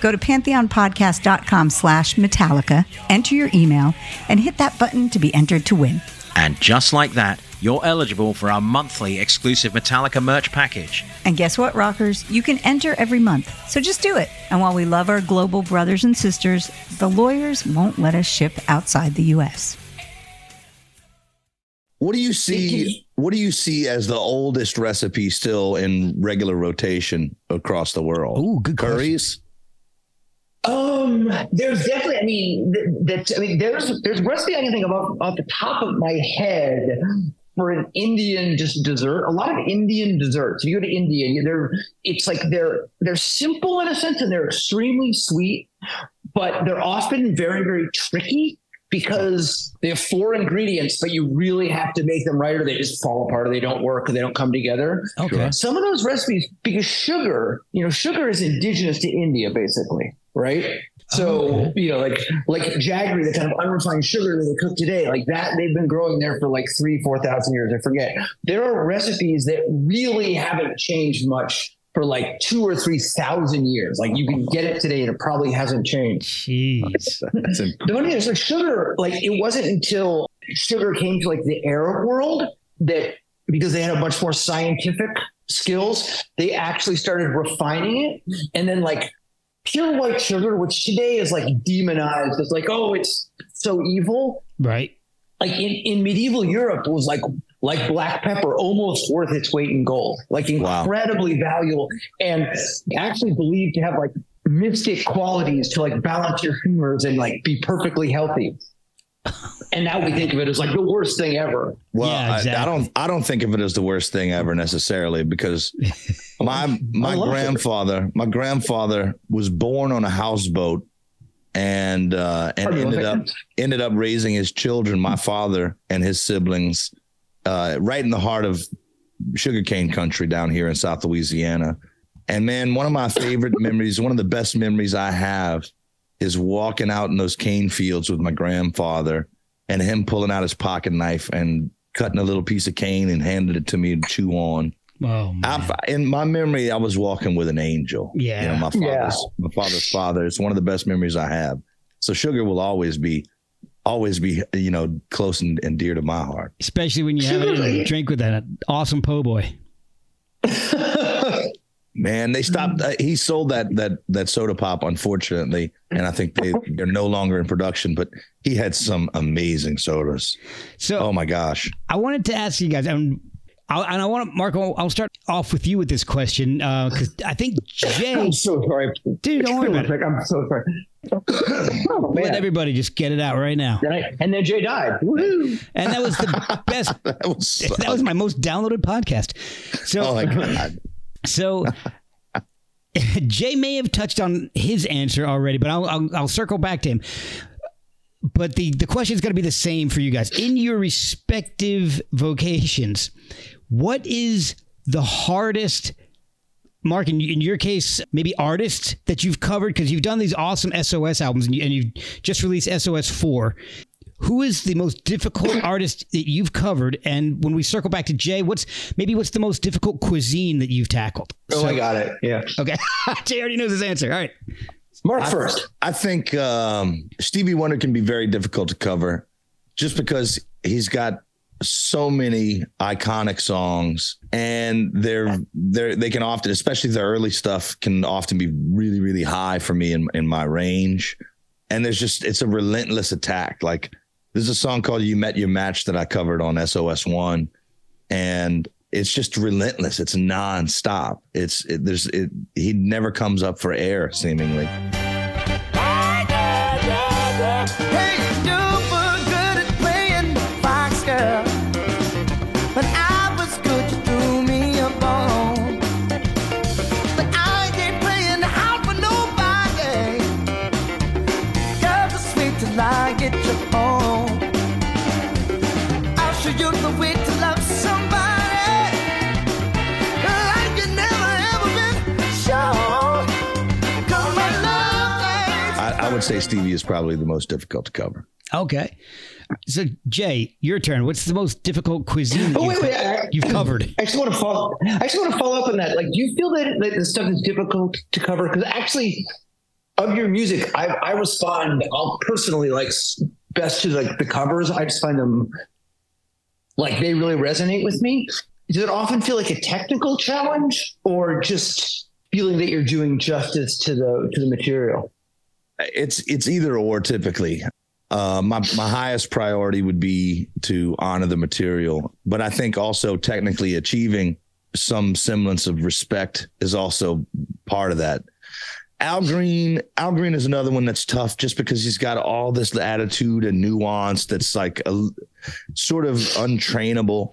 Go to pantheonpodcast.com slash Metallica, enter your email, and hit that button to be entered to win. And just like that, you're eligible for our monthly exclusive Metallica merch package. And guess what, rockers? You can enter every month. So just do it. And while we love our global brothers and sisters, the lawyers won't let us ship outside the U.S. What do you see? What do you see as the oldest recipe still in regular rotation across the world? Ooh, good question. Um, there's definitely. I mean, th- that. I mean, there's there's recipe I can think of off, off the top of my head for an Indian just dessert. A lot of Indian desserts. If you go to India, you- they're it's like they're they're simple in a sense, and they're extremely sweet, but they're often very very tricky because they have four ingredients, but you really have to make them right, or they just fall apart, or they don't work, or they don't come together. Okay. Some of those recipes, because sugar, you know, sugar is indigenous to India, basically, right? So oh, you know, like like jaggery, the kind of unrefined sugar that they cook today, like that, they've been growing there for like three, four thousand years. I forget. There are recipes that really haven't changed much for like two or three thousand years. Like you can get it today, and it probably hasn't changed. Jeez. That's The funny thing is, like sugar, like it wasn't until sugar came to like the Arab world that because they had a much more scientific skills, they actually started refining it. And then like pure white sugar, which today is like demonized, it's like, oh, it's so evil. Right. Like in, in medieval Europe it was like like black pepper, almost worth its weight in gold, like Wow. incredibly valuable, and actually believed to have like mystic qualities to like balance your humors and like be perfectly healthy. And now we think of it as like the worst thing ever. Well, Yeah, I- I, don't. I don't think of it as the worst thing ever necessarily because (laughs) my my love it. grandfather my grandfather was born on a houseboat and uh, and Pardon ended up ended up raising his children, my father and his siblings, uh, right in the heart of sugarcane country down here in South Louisiana. And man, one of my favorite (laughs) memories, one of the best memories I have, is walking out in those cane fields with my grandfather and him pulling out his pocket knife and cutting a little piece of cane and handed it to me to chew on. Oh, man. I, in my memory, I was walking with an angel. Yeah. you know, my father's Yeah. my father's father. It's one of the best memories I have. So sugar will always be, always be, you know, close and, and dear to my heart. Especially when you have a drink with that awesome po' boy. (laughs) Man, they stopped. Uh, he sold that that that soda pop, unfortunately, and I think they (laughs) they're no longer in production. But he had some amazing sodas. So, oh my gosh, I wanted to ask you guys, and I, and I want to, Marco. I'll start off with you with this question because uh, I think Jay. I'm so sorry, dude. Don't worry about it. I'm so sorry. Oh, Let everybody just get it out right now. And then Jay died. Woo-hoo. And that was the (laughs) best. that, was that was my most downloaded podcast. So, oh my god. (laughs) So Jay may have touched on his answer already, but I'll, I'll, I'll circle back to him. But the, the question is going to be the same for you guys. In your respective vocations, what is the hardest, Marc, in, in your case, maybe artist that you've covered? Because you've done these awesome SOS albums and, you, and you've just released SOS 4 who is the most difficult (clears throat) artist that you've covered? And when we circle back to Jay, what's maybe what's the most difficult cuisine that you've tackled? Oh, so, I got it. Yeah. Okay. (laughs) Jay already knows his answer. All right. Marc I, first. I think um, Stevie Wonder can be very difficult to cover just because he's got so many iconic songs and they're they're they can often especially the early stuff can often be really really high for me in in my range and there's just it's a relentless attack like there's a song called "You Met Your Match" that I covered on SOS One, and it's just relentless. It's nonstop. It's it, there's it, he never comes up for air seemingly. Say Stevie is probably the most difficult to cover. Okay. So Jay, your turn. What's the most difficult cuisine oh, wait, wait, I, you've covered? I just want to follow. I just want to follow up on that. Like, do you feel that, that the stuff is difficult to cover? Because actually, of your music, I, I respond. I'll personally like best to like the covers. I just find them like they really resonate with me. Does it often feel like a technical challenge, or just feeling that you're doing justice to the to the material? It's it's either or typically. Uh, my my highest priority would be to honor the material, but I think also technically achieving some semblance of respect is also part of that. Al Green, Al Green is another one that's tough just because he's got all this attitude and nuance that's like a sort of untrainable.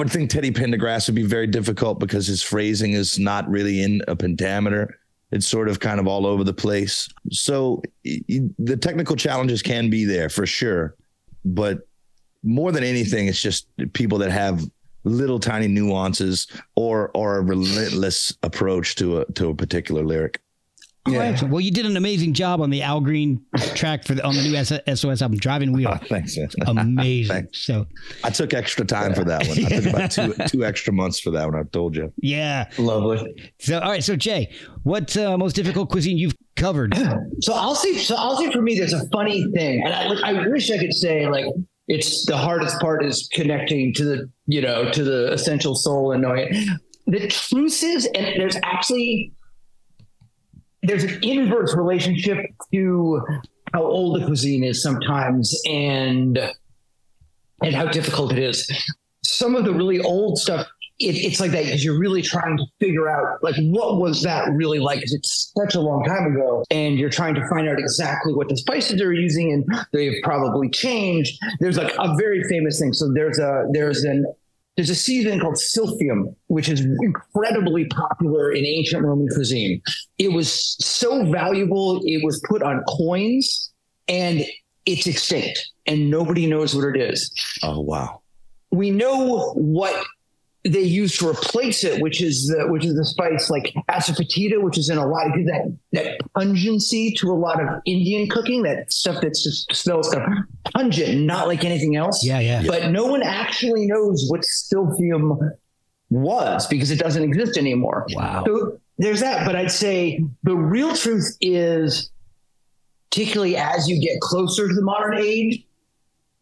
Would think Teddy Pendergrass would be very difficult because his phrasing is not really in a pentameter. It's sort of kind of all over the place. So the technical challenges can be there for sure. But more than anything, it's just people that have little tiny nuances or or a relentless approach to a to a particular lyric. Yeah. Well, you did an amazing job on the Al Green track for the, on the new SOS album, Driving Wheel. Oh, thanks. Man. (laughs) Amazing. thanks. So I took extra time for that one. I took about two (laughs) two extra months for that one. I told you. Yeah. Lovely. So all right. So Jay, what uh, most difficult cuisine you've covered? (clears throat) So I'll say. So I'll say for me, there's a funny thing, and I, I wish I could say like it's the hardest part is connecting to the you know to the essential soul and knowing it. The truth is, and there's actually there's an inverse relationship to how old the cuisine is sometimes and and how difficult it is. Some of the really old stuff, it, it's like that because you're really trying to figure out like what was that really like because it's such a long time ago, and you're trying to find out exactly what the spices they're using, and they've probably changed. There's like a very famous thing. So there's a there's an there's a seasoning called silphium, which is incredibly popular in ancient Roman cuisine. It was so valuable, it was put on coins and it's extinct and nobody knows what it is. Oh wow. We know what they use to replace it, which is the which is the spice like asafoetida, which is in a lot of that that pungency to a lot of Indian cooking, that stuff that just smells kind of pungent, not like anything else. Yeah, yeah. But no one actually knows what silphium was because it doesn't exist anymore. Wow. So there's that. But I'd say the real truth is, particularly as you get closer to the modern age,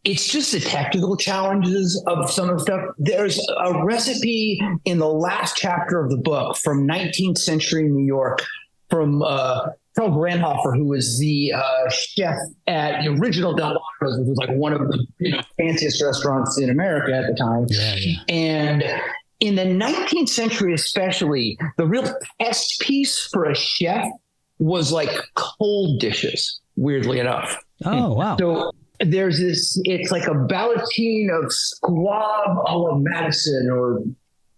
it's just the technical challenges of some of the stuff. There's a recipe in the last chapter of the book from 19th century New York from uh, Charles Ranhofer, who was the uh, chef at the original Delmonico's, which was like one of the you know, fanciest restaurants in America at the time. Yeah, yeah. And in the 19th century, especially, the real test piece for a chef was like cold dishes, weirdly enough. Oh, wow. So there's this, it's like a ballotine of squab a la Madison or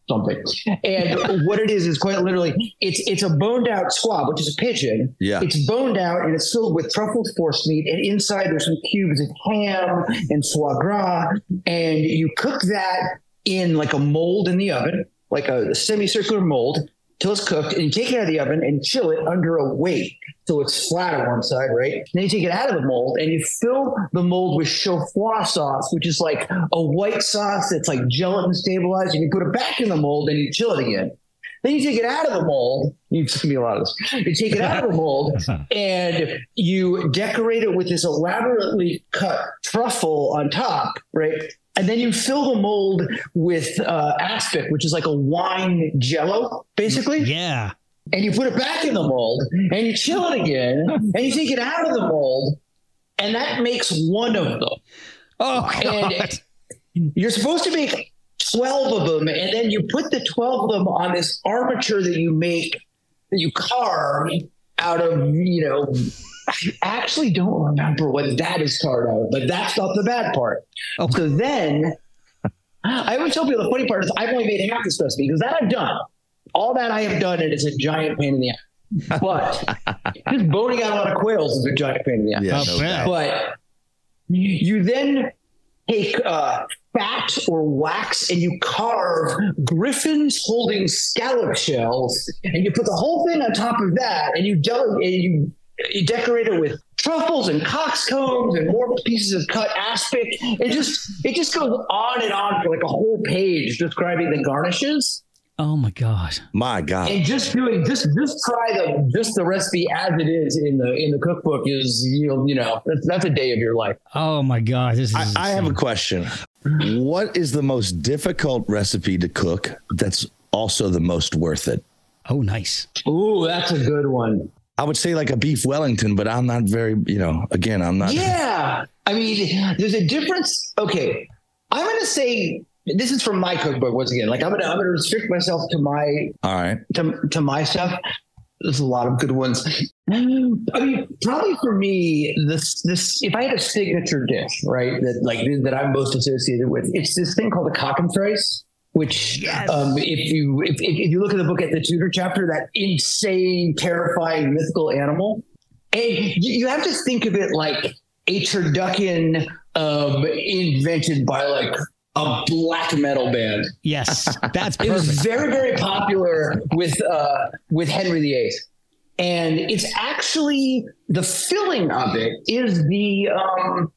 something. And what it is is quite literally, it's it's a boned out squab, which is a pigeon. Yeah. It's boned out and it's filled with truffled force meat, and inside there's some cubes of ham and foie gras, and you cook that in like a mold in the oven, like a semicircular mold, till it's cooked, and you take it out of the oven and chill it under a weight so it's flat on one side, right? Then you take it out of the mold and you fill the mold with chaudfroid sauce, which is like a white sauce that's like gelatin stabilized, and you put it back in the mold and you chill it again. Then you take it out of the mold. You give me a lot of this. You take it out of the mold (laughs) and you decorate it with this elaborately cut truffle on top, right? And then you fill the mold with uh, aspic, which is like a wine jello, basically Yeah. and you put it back in the mold and you chill it again and you take it out of the mold and that makes one of them Oh, God. and you're supposed to make 12 of them and then you put the 12 of them on this armature that you make that you carve out of you know I actually don't remember what that is carved out of but that's not the bad part. Oh. so then I always tell people the funny part is I've only made half this recipe because that I've done. All that I have done and it's a giant pain in the ass. But (laughs) just boning out a lot of quails is a giant pain in the ass. Yeah, no bet. but you, you then take uh, fat or wax and you carve griffins holding scallop shells, and you put the whole thing on top of that, and you del- and you, you decorate it with truffles and coxcombs and more pieces of cut aspic. It just it just goes on and on for like a whole page describing the garnishes. Oh, my God. My God. And just doing just just try the just the recipe as it is in the in the cookbook is you you know that's, that's a day of your life. Oh, my God. This is. I, I have a question. What is the most difficult recipe to cook that's also the most worth it? Oh, nice. Ooh, that's a good one. I would say like a beef Wellington, but I'm not very, you know, again, I'm not. (laughs) Yeah. I mean, there's a difference. Okay. I'm going to say this is from my cookbook once again. Like I'm going to, I'm going to restrict myself to my, All right. to, to my stuff. There's a lot of good ones. I mean, probably for me, this, this, if I had a signature dish, right, that like that I'm most associated with, it's this thing called a the cockenthrice. Which, um, if you if, if you look at the book at the Tudor chapter, that insane, terrifying, mythical animal, and you, you have to think of it like a turducken um, invented by like a black metal band. Yes. That's (laughs) It was very, very popular with uh, with Henry VIII, and it's actually the filling of it is the um,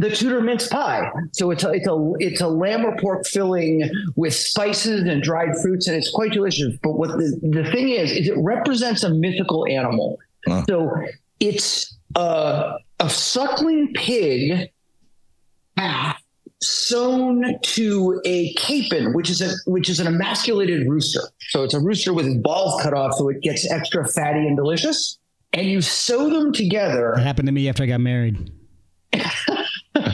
the Tudor mince pie. So it's a, it's a it's a lamb or pork filling with spices and dried fruits, and it's quite delicious. But what the the thing is, is it represents a mythical animal. Huh. So it's a a suckling pig calf sewn to a capon, which is a which is an emasculated rooster. So it's a rooster with his balls cut off, so it gets extra fatty and delicious. And you sew them together. That happened to me after I got married. (laughs)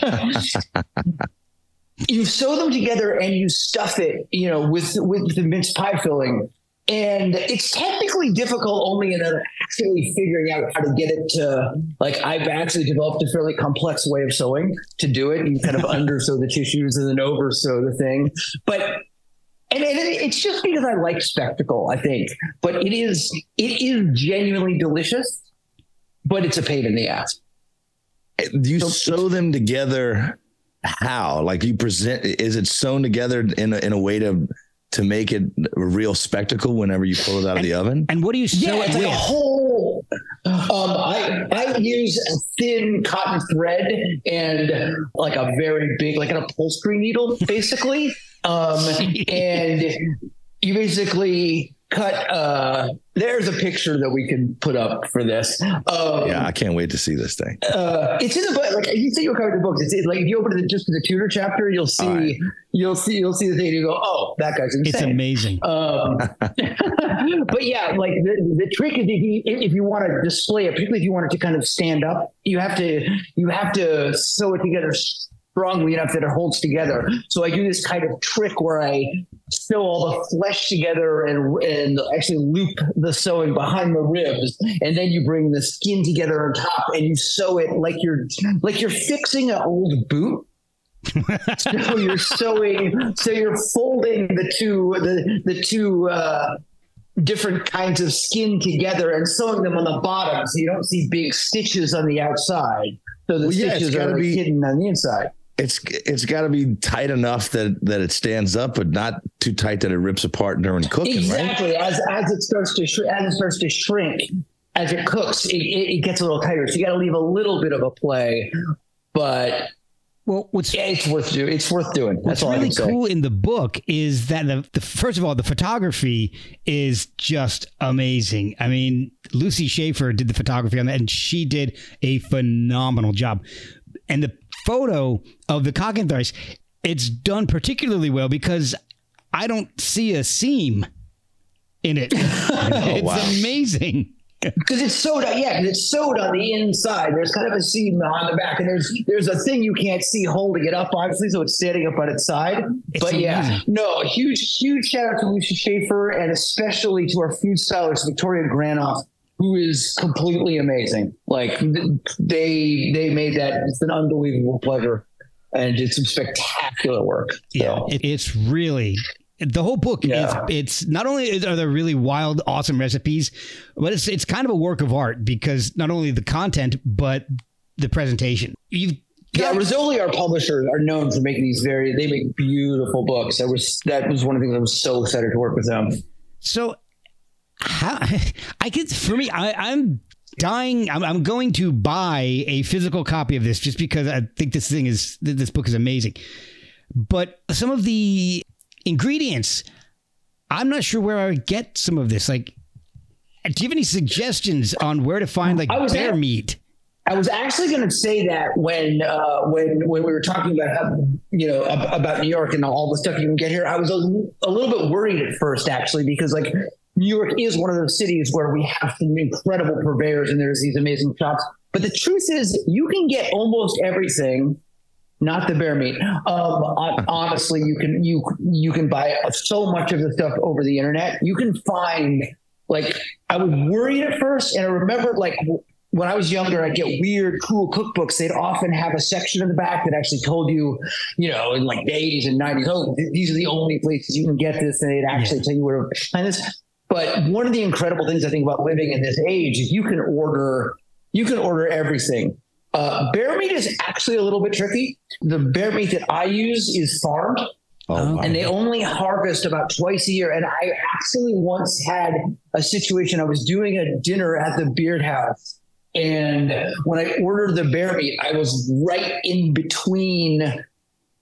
(laughs) you sew them together and you stuff it, you know, with with the mince pie filling. And it's technically difficult only in actually figuring out how to get it to like I've actually developed a fairly complex way of sewing to do it. You kind of (laughs) under sew the tissues and then over sew the thing. But and, and it's just because I like spectacle, I think. But it is it is genuinely delicious, but it's a pain in the ass. Do you sew them together? How? Like you present? Is it sewn together in a, in a way to to make it a real spectacle whenever you pull it out of the oven? And what do you sew Yeah, it it's like with? a whole. Um, I I use a thin cotton thread and like a very big, like an upholstery needle, basically. Um, (laughs) and you basically cut. Uh, there's a picture that we can put up for this. Um, Yeah, I can't wait to see this thing. uh, it's in the book. Like you say, you're covering the books. It's, it's like if you open it just to the Tudor chapter, you'll see, All right. you'll see, you'll see the thing. And you go, oh, that guy's insane. It's amazing. Um, (laughs) but yeah, like the, the trick is if you, if you want to display it, particularly if you want it to kind of stand up, you have to you have to sew it together strongly enough that it holds together. So I do this kind of trick where I sew all the flesh together and and actually loop the sewing behind the ribs, and then you bring the skin together on top, and you sew it like you're like you're fixing an old boot. (laughs) So you're sewing so you're folding the two the the two uh different kinds of skin together and sewing them on the bottom so you don't see big stitches on the outside. So the Well, yeah, stitches gotta are be- hidden on the inside It's it's got to be tight enough that that it stands up, but not too tight that it rips apart during cooking, right? exactly as as it starts to shrink as it starts to shrink as it cooks it, it, it gets a little tighter so you got to leave a little bit of a play but Well, what's yeah, it's worth doing it's worth doing that's What's all really can cool in the book is that the, the first of all, the photography is just amazing. I mean, Lucy Schaeffer did the photography on that, and she did a phenomenal job. And the photo of the cockenthrice, it's done particularly well because I don't see a seam in it. (laughs) it's oh, wow. amazing. because it's sewed on, yeah, 'cause it's sewed on the inside. There's kind of a seam on the back, and there's there's a thing you can't see holding it up, obviously, so it's standing up on its side. It's but yeah, no, huge huge shout out to Lucy Schaeffer, and especially to our food stylist Victoria Granof, who is completely amazing. Like they they made that. It's an unbelievable pleasure, and did some spectacular work. Yeah, So, it, it's really the whole book Yeah. is it's not only are there really wild, awesome recipes, but it's it's kind of a work of art because not only the content but the presentation. You've Yeah, Rizzoli, our publisher, are known for making these very. They make beautiful books. That was that was one of the things I was so excited to work with them. so how (laughs) I get for me, I, I'm dying. I'm, I'm going to buy a physical copy of this just because I think this thing is this book is amazing. But some of the ingredients, I'm not sure where I would get some of this. Like, do you have any suggestions on where to find like bear at- meat? I was actually going to say that when uh, when when we were talking about how, you know about New York and all the stuff you can get here. I was a, a little bit worried at first, actually, because like New York is one of those cities where we have some incredible purveyors and there's these amazing shops. But the truth is, you can get almost everything. Not the bear meat. Um, honestly, you can you you can buy so much of the stuff over the internet. You can find like I was worried at first, and I remember like when I was younger, I'd get weird, cool cookbooks. They'd often have a section in the back that actually told you, you know, in like the 80s and 90s, oh, th- these are the only places you can get this, and they'd actually tell you where to find this. But one of the incredible things I think about living in this age is you can order, you can order everything. Uh, bear meat is actually a little bit tricky. The bear meat that I use is farmed Oh, and they only harvest about twice a year. And I actually once had a situation. I was doing a dinner at the Beard House, and when I ordered the bear meat, I was right in between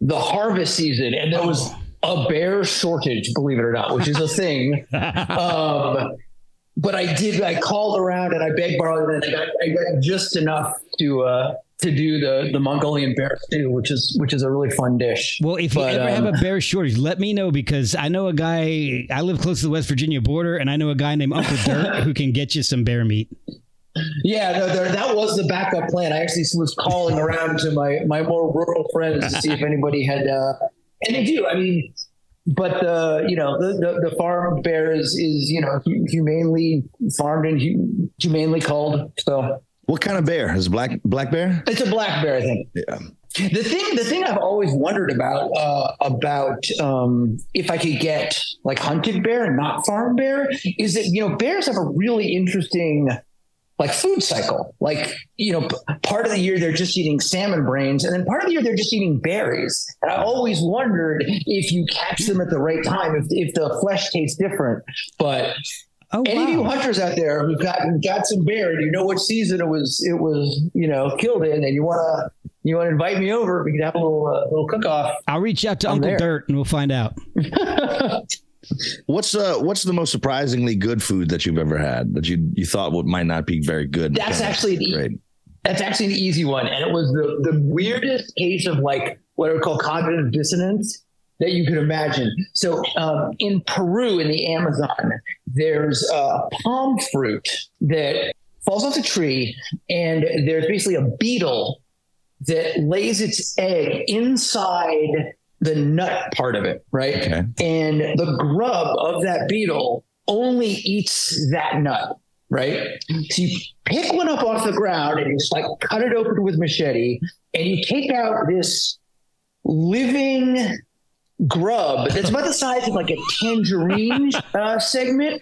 the harvest season, and there was a bear shortage. Believe it or not, which is a thing. (laughs) um, but I did. I called around and I begged, borrowed, and I got, I got just enough to uh, to do the the Mongolian bear stew, which is which is a really fun dish. Well, if you But, ever have um, a bear shortage, let me know because I know a guy. I live close to the West Virginia border, and I know a guy named Uncle Dirt who can get you some bear meat. Yeah, no, there, that was the backup plan. I actually was calling around to my my more rural friends to see if anybody had, uh, and they do. I mean, but the you know the the, the farm bear is is you know humanely farmed and humanely culled. So What kind of bear? Is black black bear? It's a black bear, I think. Yeah. The thing, the thing I've always wondered about, uh, about um, if I could get like hunted bear and not farm bear, is that you know bears have a really interesting like food cycle. Like you know, part of the year they're just eating salmon brains, and then part of the year they're just eating berries. And I always wondered if you catch them at the right time, if if the flesh tastes different. But Oh, any of you hunters out there who've got got some bear and you know what season it was it was you know killed in, and you wanna you wanna invite me over, we can have a little uh, little cook off. I'll reach out to Uncle there. Dirt and we'll find out. (laughs) What's uh what's the most surprisingly good food that you've ever had that you you thought would might not be very good? That's actually the- great. That's actually an easy one, and it was the the weirdest case of like what I would call cognitive dissonance that you could imagine. So um, in Peru, in the Amazon, there's a palm fruit that falls off the tree, and there's basically a beetle that lays its egg inside the nut part of it, right? Okay. And the grub of that beetle only eats that nut, right? So you pick one up off the ground and you just like cut it open with machete, and you take out this living grub that's about the size of like a tangerine (laughs) uh, segment,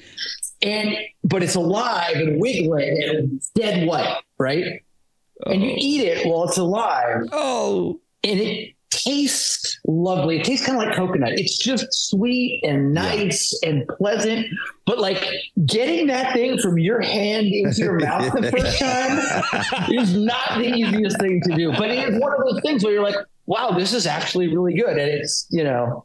and but it's alive and wiggling and dead white, right? And you eat it while it's alive, Oh, and it tastes lovely. It tastes kind of like coconut. It's just sweet and nice and pleasant. But like getting that thing from your hand into your (laughs) mouth the first time is not the easiest thing to do. But it is one of those things where you're like, wow, this is actually really good. And it's, you know,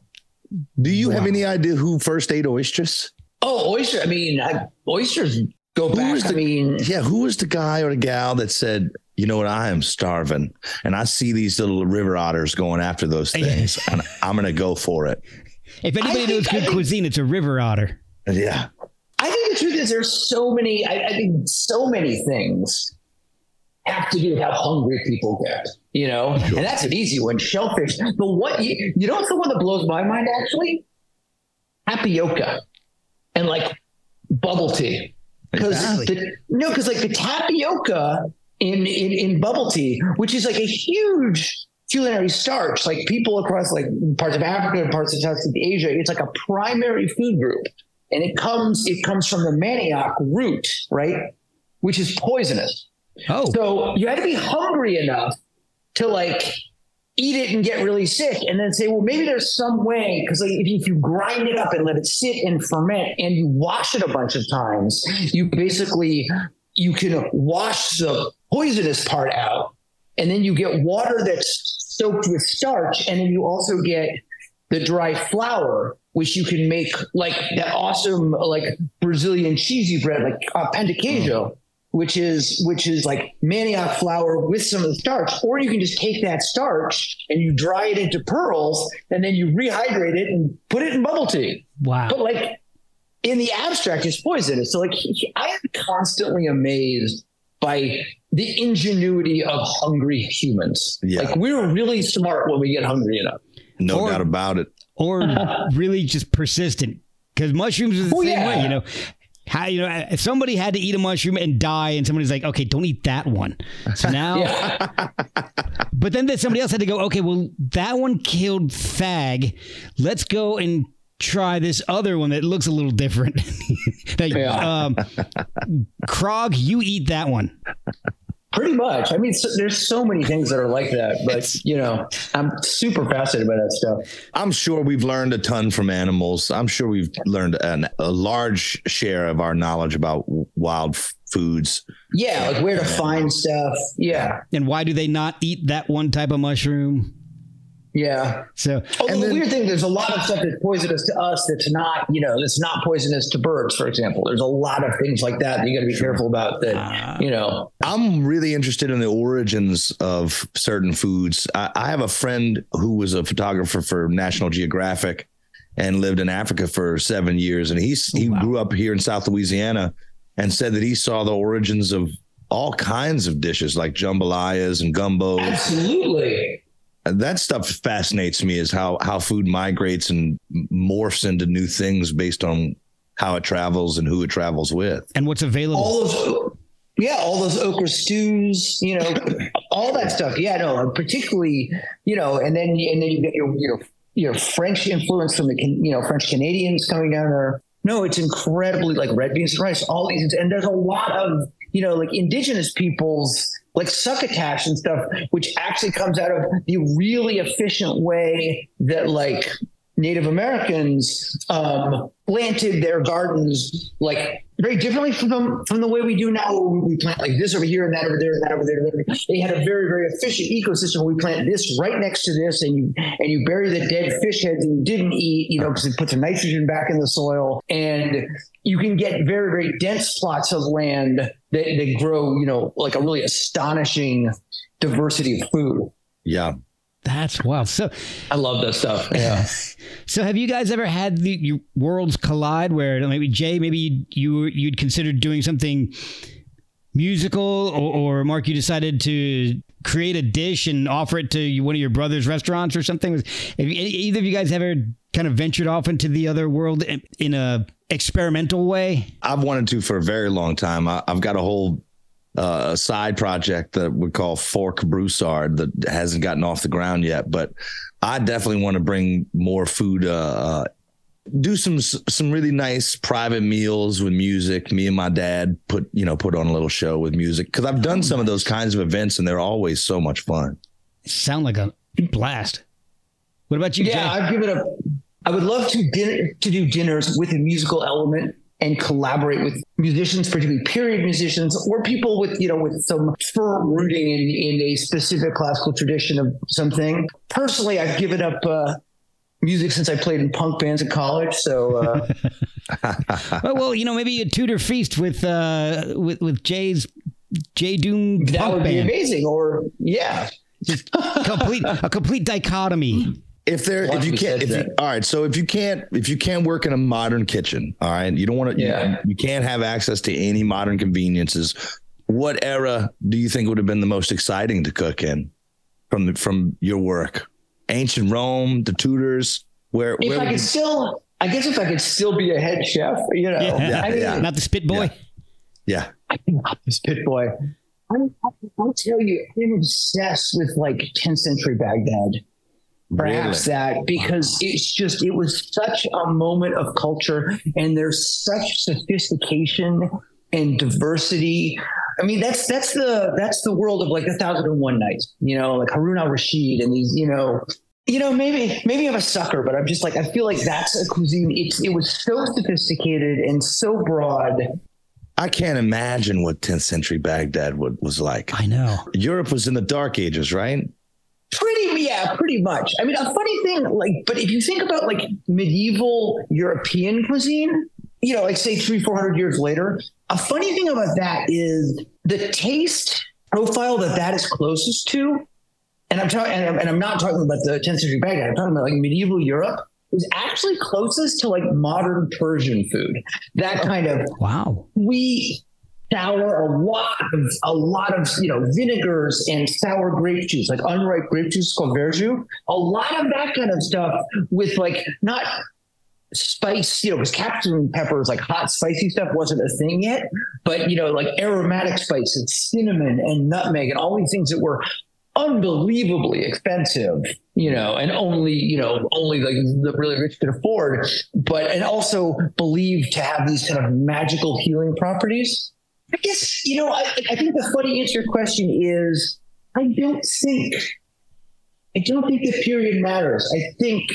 Do you have any idea who first ate oysters? oh, oyster. I mean, I, oysters go Who back. was I the- mean, Yeah, who was the guy or the gal that said, you know what, I am starving and I see these little river otters going after those (laughs) things and I'm gonna go for it. if anybody I knows think- good think- cuisine, it's a river otter. Yeah. I think the truth is there's so many, I, I think so many things have to do with how hungry people get, you know? And that's an easy one. Shellfish. But what, you, you know what's the one that blows my mind actually? Tapioca and like bubble tea. Because Exactly. no, because like the tapioca in, in in bubble tea, which is like a huge culinary starch, like people across like parts of Africa and parts of Southeast Asia, it's like a primary food group, and it comes it comes from the manioc root, right, which is poisonous. Oh, So you had to be hungry enough to like eat it and get really sick, and then say, well, maybe there's some way because like if you, if you grind it up and let it sit and ferment, and you wash it a bunch of times, you basically you can wash the poisonous part out, and then you get water that's soaked with starch, and then you also get the dry flour, which you can make like that awesome like Brazilian cheesy bread, like uh, which is which is like manioc flour with some of the starch, or you can just take that starch and you dry it into pearls, and then you rehydrate it and put it in bubble tea. wow. But like in the abstract, it's poisonous. So like I am constantly amazed by the ingenuity of hungry humans. Yeah. Like we're really smart when we get hungry enough. No Or- doubt about it. or (laughs) really just persistent because mushrooms are the Oh, same yeah. way you know how you know if somebody had to eat a mushroom and die and somebody's like okay don't eat that one. (laughs) So now but then somebody else had to go okay well that one killed thag let's go and try this other one that looks a little different. (laughs) That, Yeah. um, krog you eat that one Pretty much. I mean, so, there's so many things that are like that, but you know, I'm super fascinated by that stuff. I'm sure we've learned a ton from animals. I'm sure we've learned an, a large share of our knowledge about wild f- foods. Yeah, like where to find stuff. Yeah, and why do they not eat that one type of mushroom yeah. so Although And the then- weird thing, there's a lot of stuff that's poisonous to us that's not, you know, that's not poisonous to birds, for example. There's a lot of things like that that you got to be careful about. That uh, you know, I'm really interested in the origins of certain foods. I, I have a friend who was a photographer for National Geographic and lived in Africa for seven years. And he's, he oh, grew up here in South Louisiana and said that he saw the origins of all kinds of dishes like jambalayas and gumbo. absolutely. That stuff fascinates me is how how food migrates and morphs into new things based on how it travels and who it travels with. and what's available All of Yeah, all those okra stews, you know, all that stuff. Yeah, no, particularly, you know, and then and then you get your your your French influence from the you know French Canadians coming down there. No, it's incredibly like red beans and rice, all these, and there's a lot of you know like indigenous peoples like succotash and stuff, which actually comes out of the really efficient way that like Native Americans um, planted their gardens like very differently from from the way we do now. We plant like this over here and that over there and that over there. They had a very very efficient ecosystem. We plant this right next to this, and you and you bury the dead fish heads that you didn't eat, you know, because it puts the nitrogen back in the soil, and you can get very very dense plots of land that, that grow, you know, like a really astonishing diversity of food. Yeah. That's wild. So I love that stuff. Yeah. (laughs) so have you guys ever had the your worlds collide where maybe Jay, maybe you you you'd consider doing something musical, or, or Marc, you decided to create a dish and offer it to one of your brother's restaurants or something? Have either of you guys ever kind of ventured off into the other world in a experimental way? I've wanted to for a very long time. I, have got a whole uh, a side project that we call Fork Broussard that hasn't gotten off the ground yet. But I definitely want to bring more food. Uh, uh, do some some really nice private meals with music. Me and my dad put you know put on a little show with music because I've done some of those kinds of events and they're always so much fun. Sound like a blast. What about you? Yeah, Jay? I've given a. I would love to dinner to do dinners with a musical element and collaborate with musicians, particularly period musicians, or people with, you know, with some firm rooting in, in a specific classical tradition of something. Personally, I've given up uh, music since I played in punk bands in college. So, uh... (laughs) well, well, you know, maybe a Tudor feast with uh, with with Jay's Jay Doom. That would band. be amazing. Or yeah, just complete a complete dichotomy if there if you can't if you, all right so if you can't if you can't work in a modern kitchen all right you don't want to yeah. you, you can't have access to any modern conveniences what era do you think would have been the most exciting to cook in from the, from your work? Ancient rome the tudors where if where i could you... still i guess if i could still be a head chef you know. Yeah, I mean, yeah. not the spit boy? Yeah, yeah. not the spit boy. I'll, I'll tell you i'm obsessed with like 10th century baghdad perhaps really? that because it's just it was such a moment of culture and there's such sophistication and diversity i mean that's that's the that's the world of like a thousand and one nights you know like harun al-rashid and these you know you know maybe maybe i'm a sucker but i'm just like i feel like that's a cuisine it's it was so sophisticated and so broad I can't imagine what 10th century Baghdad would, was like. I know. Europe was in the dark ages, right? Pretty, yeah, pretty much. I mean, a funny thing, like, but if you think about like medieval European cuisine, you know, like say three, four hundred years later, a funny thing about that is the taste profile that that is closest to. And I'm talking, and, and I'm not talking about the 10th century Baghdad. I'm talking about like medieval Europe is actually closest to like modern Persian food. That oh, kind of wow. We sour, a lot of a lot of you know vinegars and sour grape juice, like unripe grape juice called verjus. A lot of that kind of stuff with like not spice, you know, because captain peppers, like hot spicy stuff, wasn't a thing yet. But you know, like aromatic spices, cinnamon and nutmeg, and all these things that were unbelievably expensive, you know, and only, you know, only like the really rich could afford, but and also believed to have these kind of magical healing properties. I guess, you know, I, I think the funny answer to your question is I don't think, I don't think the period matters. I think,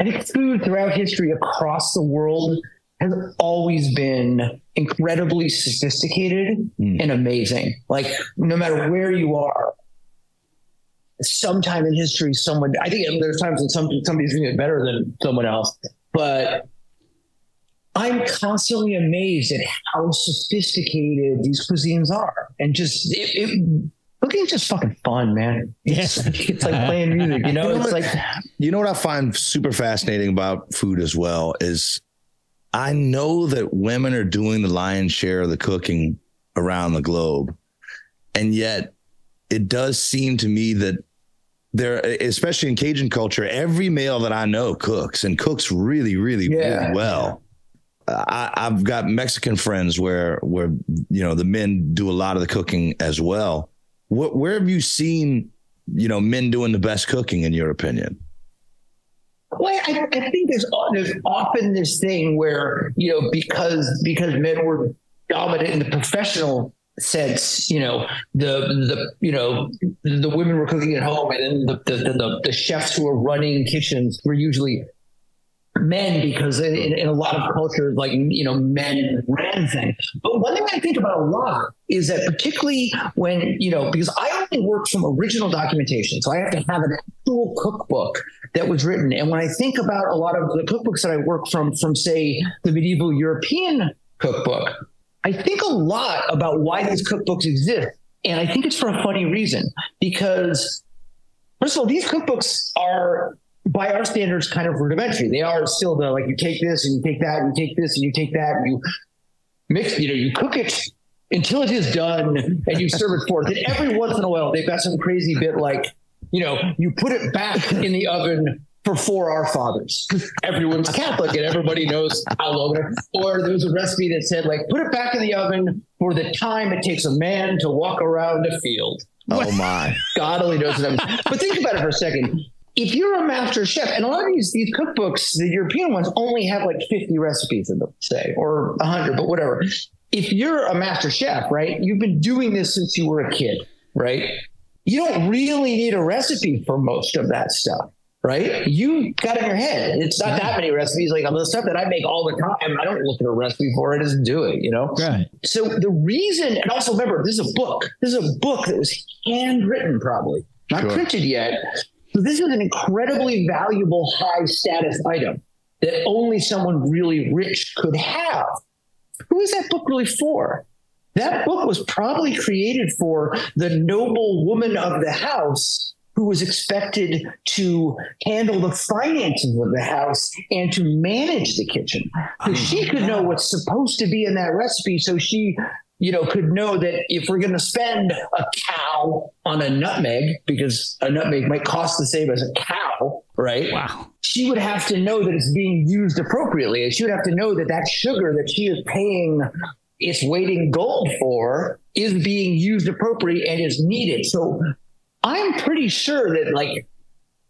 I think food throughout history across the world has always been incredibly sophisticated mm. and amazing. Like, no matter where you are, sometime in history, someone, I think there's times when some, somebody's doing it better than someone else, but I'm constantly amazed at how sophisticated these cuisines are, and just it, it cooking is just fucking fun, man. It's, (laughs) it's like playing music, you (laughs) know. You know it's what, like you know what I find super fascinating about food as well is I know that women are doing the lion's share of the cooking around the globe, and yet it does seem to me that there, especially in Cajun culture, every male that I know cooks and cooks really, really, yeah. really well. I, I've got Mexican friends where where you know the men do a lot of the cooking as well. What where have you seen you know men doing the best cooking in your opinion? Well, I, I think there's there's often this thing where you know because because men were dominant in the professional sense, you know the the you know the women were cooking at home, and then the the, the, the chefs who were running kitchens were usually men because in, in, a lot of cultures, like, you know, men ran things. But one thing I think about a lot is that particularly when, you know, because I only work from original documentation, so I have to have an actual cookbook that was written. And when I think about a lot of the cookbooks that I work from, from say the medieval European cookbook, I think a lot about why these cookbooks exist. And I think it's for a funny reason because First of all, these cookbooks are by our standards, kind of rudimentary. They are still the like you take this and you take that and you take this and you take that and you mix, you know, you cook it until it is done and you serve it forth. And every once in a while, they've got some crazy bit like, you know, you put it back in the oven for four our fathers. Everyone's Catholic and everybody knows how long. Or there was a recipe that said like, put it back in the oven for the time it takes a man to walk around a field. Oh my! (laughs) God only knows what I'm. But think about it for a second if you're a master chef, and a lot of these these cookbooks, the European ones, only have like 50 recipes in them, say, or 100, but whatever. If you're a master chef, right, you've been doing this since you were a kid, right? You don't really need a recipe for most of that stuff, right? You got it in your head. It's not that many recipes. Like on the stuff that I make all the time, I don't look at a recipe for it, just do it, you know? Right. So the reason, and also remember, this is a book. This is a book that was handwritten, probably not sure. printed yet so this is an incredibly valuable high status item that only someone really rich could have. Who is that book really for? That book was probably created for the noble woman of the house who was expected to handle the finances of the house and to manage the kitchen. So she could know what's supposed to be in that recipe. So she you know, could know that if we're going to spend a cow on a nutmeg, because a nutmeg might cost the same as a cow, right? Wow. She would have to know that it's being used appropriately. And she would have to know that that sugar that she is paying its weight in gold for is being used appropriately and is needed. So I'm pretty sure that, like,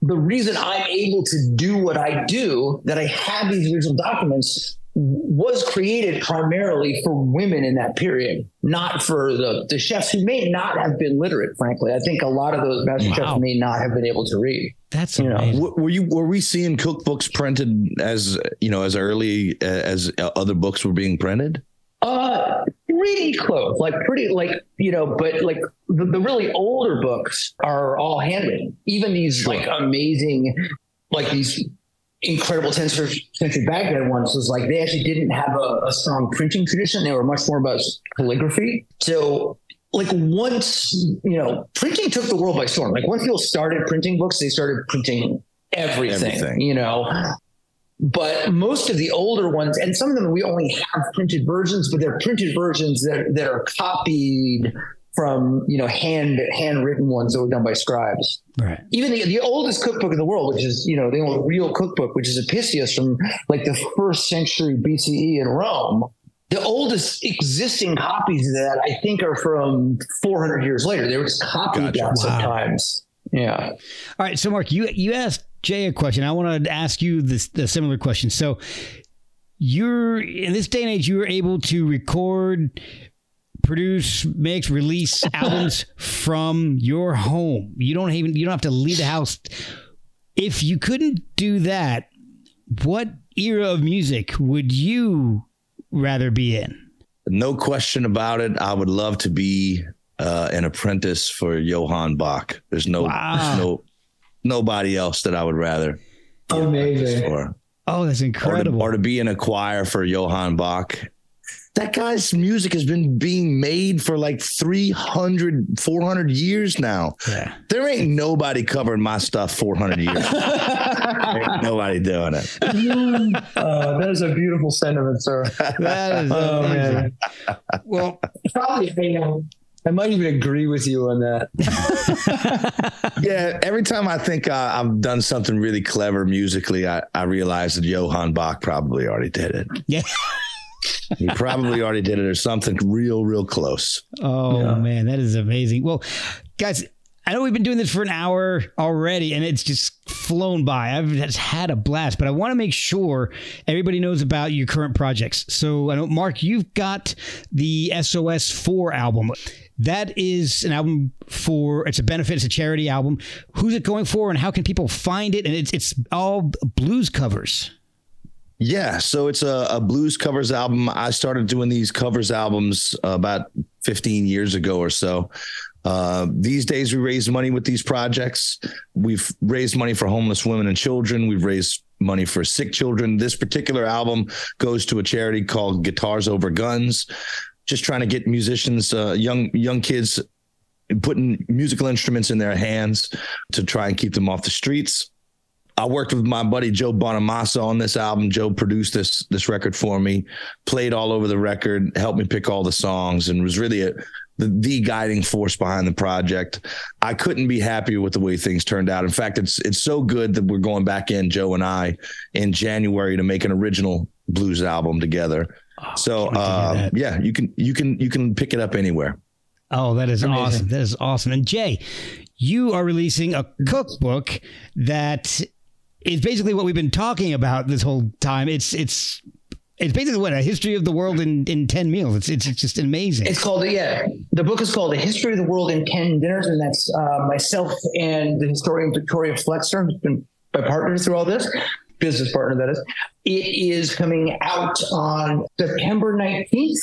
the reason I'm able to do what I do, that I have these original documents, was created primarily for women in that period, not for the, the chefs who may not have been literate, frankly. I think a lot of those master wow. chefs may not have been able to read. That's you amazing. know. Were you were we seeing cookbooks printed as you know as early as other books were being printed? Uh, pretty close, like pretty like you know, but like the, the really older books are all handwritten. Even these like amazing, like these incredible 10th century Baghdad ones was like they actually didn't have a, a, strong printing tradition. They were much more about calligraphy. So, like once you know, printing took the world by storm. Like once people started printing books, they started printing everything. everything. You know. But most of the older ones, and some of them we only have printed versions, but they're printed versions that, that are copied from you know hand handwritten ones that were done by scribes. Right. Even the, the oldest cookbook in the world, which is you know the only real cookbook, which is Apicius from like the first century BCE in Rome. The oldest existing copies of that, I think, are from 400 years later. They were just copied gotcha. wow. sometimes. Yeah. All right. So, Marc, you you asked Jay a question. I want to ask you this the similar question. So, you're in this day and age, you were able to record produce, makes, release (laughs) albums from your home. You don't even you don't have to leave the house. If you couldn't do that, what era of music would you rather be in? No question about it. I would love to be uh, an apprentice for Johann Bach. There's no, wow. there's no nobody else that I would rather. Amazing. For. Oh, that's incredible. Or to, or to, be in a choir for Johann Bach that guy's music has been being made for like 300 400 years now yeah. there ain't nobody covering my stuff 400 years (laughs) ain't nobody doing it (laughs) uh, that is a beautiful sentiment sir that is oh man well probably you know, I might even agree with you on that. (laughs) yeah, every time I think uh, I've done something really clever musically, I, I realize that Johann Bach probably already did it. Yeah. He probably already did it or something real, real close. Oh Yeah. man, that is amazing. Well, guys, I know we've been doing this for an hour already, and it's just flown by. I've just had a blast, but I want to make sure everybody knows about your current projects. So I know, Marc, you've got the SOS Four album. That is an album for it's a benefit, it's a charity album. Who's it going for, and how can people find it? And it's it's all blues covers. Yeah, so it's a, a blues covers album. I started doing these covers albums uh, about 15 years ago or so. Uh, these days, we raise money with these projects. We've raised money for homeless women and children. We've raised money for sick children. This particular album goes to a charity called Guitars Over Guns, just trying to get musicians, uh, young young kids, putting musical instruments in their hands to try and keep them off the streets. I worked with my buddy Joe Bonamassa on this album. Joe produced this this record for me, played all over the record, helped me pick all the songs, and was really a, the, the guiding force behind the project. I couldn't be happier with the way things turned out. In fact, it's it's so good that we're going back in, Joe and I, in January to make an original blues album together. so can't wait to hear uh, yeah, you can you can you can pick it up anywhere. Oh, that is Amazing. awesome. That is awesome. And Jay, you are releasing a cookbook that is basically what we've been talking about this whole time. It's it's it's basically what a history of the world in, in ten meals. It's it's just amazing. It's called yeah. The book is called A History of the World in Ten Dinners, and that's uh, myself and the historian Victoria Flexner, who's been my partner through all this, business partner that is. It is coming out on September nineteenth.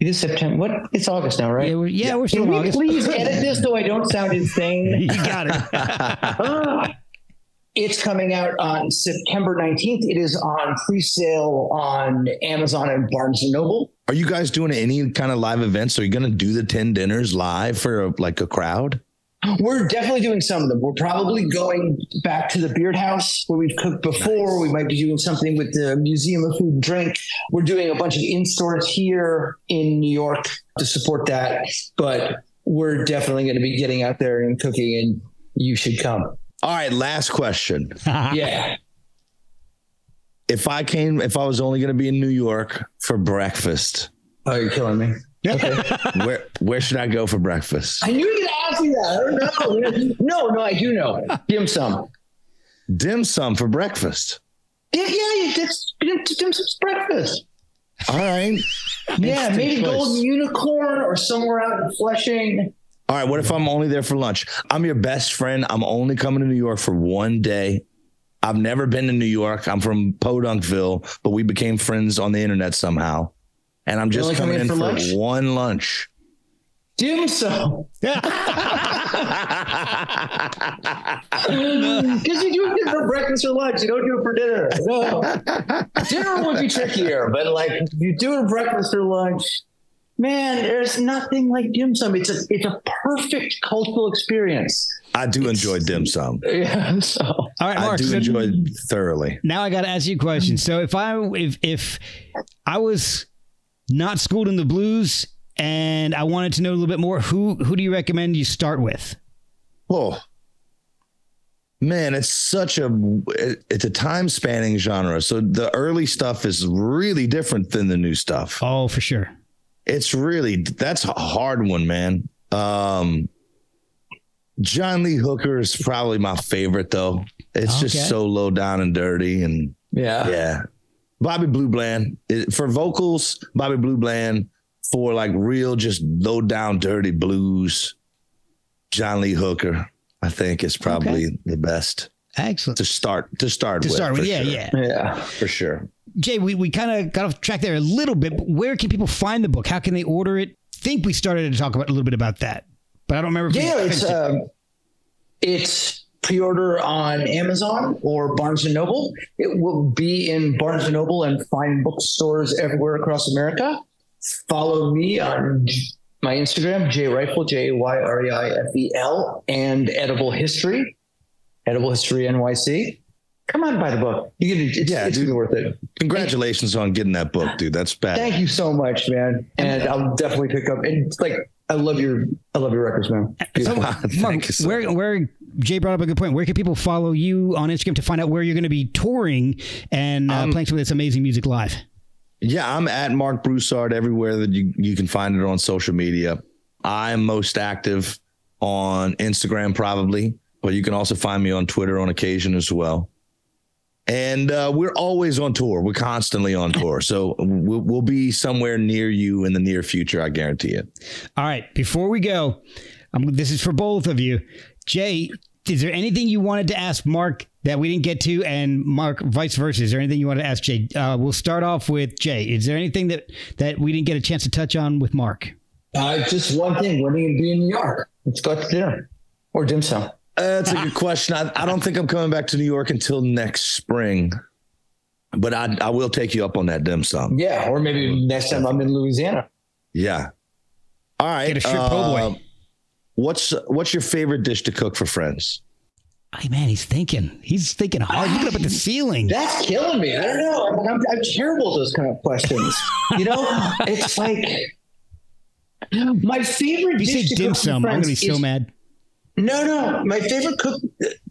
It is September. What? It's August now, right? yeah, we're, yeah, we're still Can in we August. please edit this so I don't sound (laughs) insane? you got it. (laughs) It's coming out on September 19th. It is on pre-sale on Amazon and Barnes and Noble. Are you guys doing any kind of live events? Are you going to do the ten dinners live for a, like a crowd? We're definitely doing some of them. We're probably going back to the Beard House where we've cooked before. We might be doing something with the Museum of Food and Drink. We're doing a bunch of in stores here in New York to support that. But we're definitely going to be getting out there and cooking, and you should come. All right, last question. (laughs) Yeah. If I came, if I was only going to be in New York for breakfast, Oh, you're killing me. Okay. (laughs) where where should I go for breakfast? I knew you were going to ask me that. I don't know. No, no, I do know. Dim sum. Dim sum for breakfast. Yeah, yeah, it's dim, dim sum's breakfast. All right. Yeah, maybe choice. Golden Unicorn or somewhere out in Flushing. All right. What if I'm only there for lunch? I'm your best friend. I'm only coming to New York for one day. I've never been to New York. I'm from Podunkville, but we became friends on the internet somehow. And I'm just coming coming in for, for lunch? one lunch. Dim sum. (laughs) (laughs) Yeah. Because you do it for breakfast or lunch. You don't do it for dinner. No. (laughs) dinner would be trickier, but like if you do it breakfast or lunch, man, there's nothing like dim sum. It's a it's a perfect cultural experience. I do enjoy dim sum. (laughs) Yeah. So All right, I do so enjoy it thoroughly. now I got to ask you a question. So if I if if I was not schooled in the blues and I wanted to know a little bit more, who who do you recommend you start with? Oh man, it's such a it's a time spanning genre. So the early stuff is really different than the new stuff. Oh, for sure. It's really that's a hard one, man. Um John Lee Hooker is probably my favorite though. It's Okay. just so low down and dirty and yeah. yeah. Bobby Blue Bland for vocals, Bobby Blue Bland for like real just low down dirty blues. John Lee Hooker, I think is probably the best Excellent. to start to start To with. start with, yeah, sure. yeah. Yeah. for sure. Jay, we, we kind of got off track there a little bit, where can people find the book? How can they order it? I think we started to talk about a little bit about that, but I don't remember. If Yeah, it's it. um, it's pre-order on Amazon or Barnes and Noble. It will be in Barnes and Noble and fine bookstores everywhere across America. Follow me on my Instagram, Jay Reifel, J Y R E I F E L, and Edible History, Edible History NYC. Come on, buy the book. You get it's, Yeah, it's dude. worth it. Congratulations on getting that book, dude. That's bad. Thank you so much, man. And I'll definitely pick up. And it's like I love your I love your records, man. So, Beautiful. Thank Marc, you so where where Jay brought up a good point. Where can people follow you on Instagram to find out where you're going to be touring and uh, Um, playing some of this amazing music live? Yeah, I'm at Marc Broussard everywhere that you, you can find it on social media. I'm most active on Instagram, probably, but you can also find me on Twitter on occasion as well. And uh, we're always on tour. We're constantly on tour. So we'll, we'll be somewhere near you in the near future. I guarantee it. All right. Before we go, um, this is for both of you. Jay, is there anything you wanted to ask Marc that we didn't get to, and Marc, vice versa? Is there anything you want to ask Jay? Uh, we'll start off with Jay. Is there anything that that we didn't get a chance to touch on with Marc? Uh, just one thing. When are you going to be in New York? Let's go to dinner or dim sum. Uh, that's a good question. I, I don't think I'm coming back to New York until next spring, but I I will take you up on that dim sum. Yeah, or maybe next time I'm in Louisiana. Yeah. All right. Get a strip po' boy. uh, What's what's your favorite dish to cook for friends? Hey man, he's thinking. He's thinking hard. Look up at the ceiling. That's killing me. I don't know. I'm, I'm, I'm terrible at those kind of questions. You know, it's like my favorite If you dish say to dim cook for sum, I'm gonna be so is- mad. No, no. My favorite cook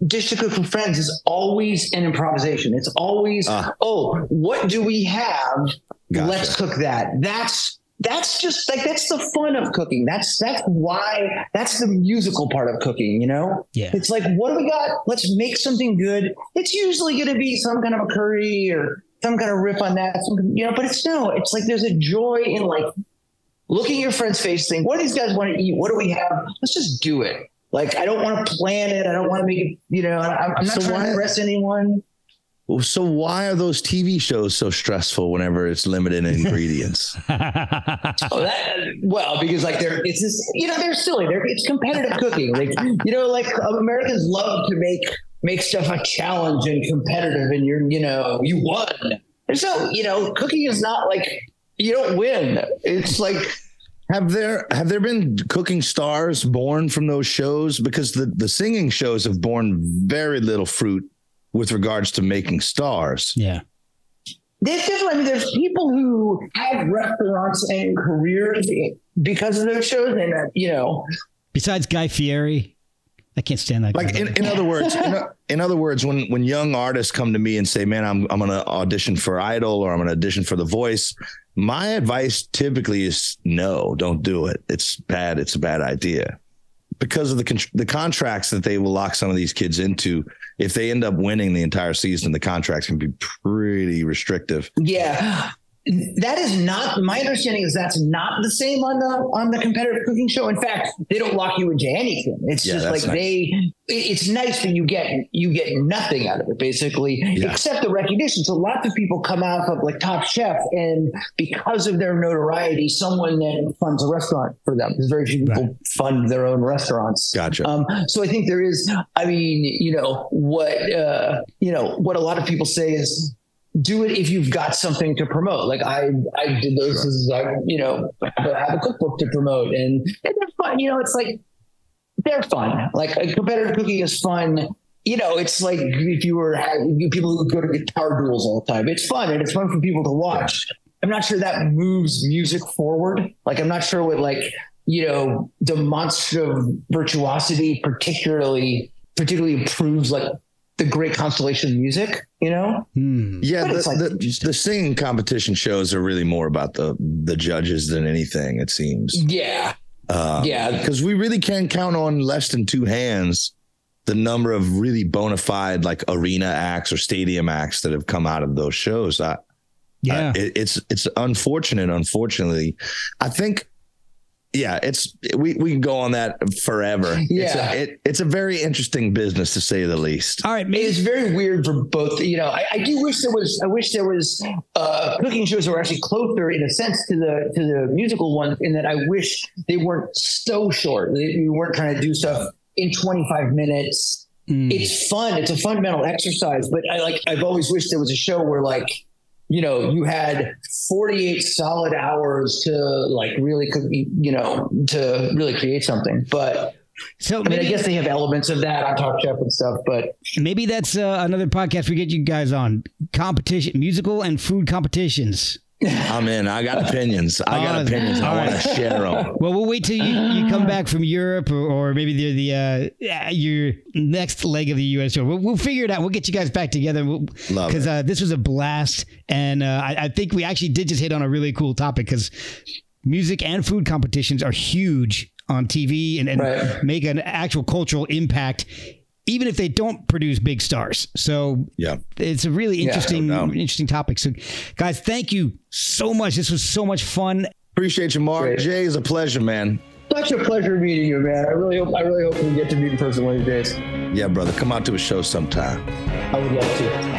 dish to cook for friends is always an improvisation. It's always, Ah. oh, what do we have? Gotcha. Let's cook that. That's that's just like that's the fun of cooking. That's that's why that's the musical part of cooking, you know? Yeah. It's like, what do we got? Let's make something good. It's usually gonna be some kind of a curry or some kind of riff on that. Some, you know, but it's no, it's like there's a joy in like looking at your friend's face, saying, "What do these guys want to eat? What do we have? Let's just do it." Like I don't want to plan it. I don't want to make it. You know, I'm, I'm not So trying why- to impress anyone. So why are those TV shows so stressful whenever it's limited in ingredients? (laughs) Oh, that well, because like they're it's just you know they're silly. They're it's competitive cooking. Like you know, like um, Americans love to make make stuff a challenge and competitive, and you're you know you won. There's no you know cooking is not like you don't win. It's like have there have there been cooking stars born from those shows? Because the the singing shows have borne very little fruit with regards to making stars. yeah. There's definitely, I mean, there's people who have restaurants and careers because of those shows, and uh, you know, Besides Guy Fieri, I can't stand that. Like guy. in, in other words, in, o- (laughs) in other words, when when young artists come to me and say, "Man, I'm I'm going to audition for Idol or I'm going to audition for The Voice," my advice typically is no, don't do it. It's bad. It's a bad idea because of the the contracts that they will lock some of these kids into. If they end up winning the entire season, the contracts can be pretty restrictive. yeah, that is not my understanding. Is that's not the same on the on the competitive cooking show. In fact, they don't lock you into anything. It's Yeah, just like nice. they. It's nice, that you get you get nothing out of it basically, Yeah. except the recognition. So lots of people come out of like Top Chef, and because of their notoriety, someone then funds a restaurant for them. Because very few people fund their own restaurants. Gotcha. Um, so I think there is, I mean, you know, what, uh, you know, what a lot of people say is do it if you've got something to promote. Like I, I did those, as I, you know, have a, cookbook to promote and, and they're fun. You know, it's like, they're fun. Like competitive cooking is fun. You know, it's like if you were people who go to guitar duels all the time. It's fun and it's fun for people to watch. I'm not sure that moves music forward. Like I'm not sure what like you know demonstrative virtuosity particularly particularly improves like the great constellation of music. You know, Hmm. Yeah, the, like- the, the singing competition shows are really more about the the judges than anything. It seems. yeah, Uh, Yeah. because we really can count on less than two hands the number of really bona fide like arena acts or stadium acts that have come out of those shows. I, Yeah. I- it, it's it's unfortunate. Unfortunately, I think. Yeah, it's we we can go on that forever. it's Yeah. a, it, it's a very interesting business to say the least. All right. It Maybe, is very weird for both. You know, I, I do wish there was. I wish there was uh, cooking shows that were actually closer, in a sense, to the to the musical ones. In that, I wish they weren't so short. They, we weren't trying to do stuff in 25 minutes. Mm. It's fun. It's a fundamental exercise. But I like. I've always wished there was a show where like. You know, you had 48 solid hours to like really, you know, to really create something. But so I mean, I guess they have elements of that on Top Chef and stuff. But maybe that's uh, another podcast we get you guys on competition, musical and food competitions. I'm in. I got opinions. I got opinions. I want to share them. Well, we'll wait till you, you come back from Europe or, or maybe the the uh, your next leg of the U.S. tour. We'll, we'll figure it out. We'll get you guys back together Love because it. uh, this was a blast, and uh, I, I think we actually did just hit on a really cool topic because music and food competitions are huge on TV and, and Right. make an actual cultural impact. Even if they don't produce big stars, so Yeah. it's a really interesting, no interesting topic. So, guys, thank you so much. This was so much fun. Appreciate you, Marc. Great. Jay, is a pleasure, man. Such a pleasure meeting you, man. I really hope I really hope we get to meet in person one of these days. Yeah, brother. Come out to a show sometime. I would love to.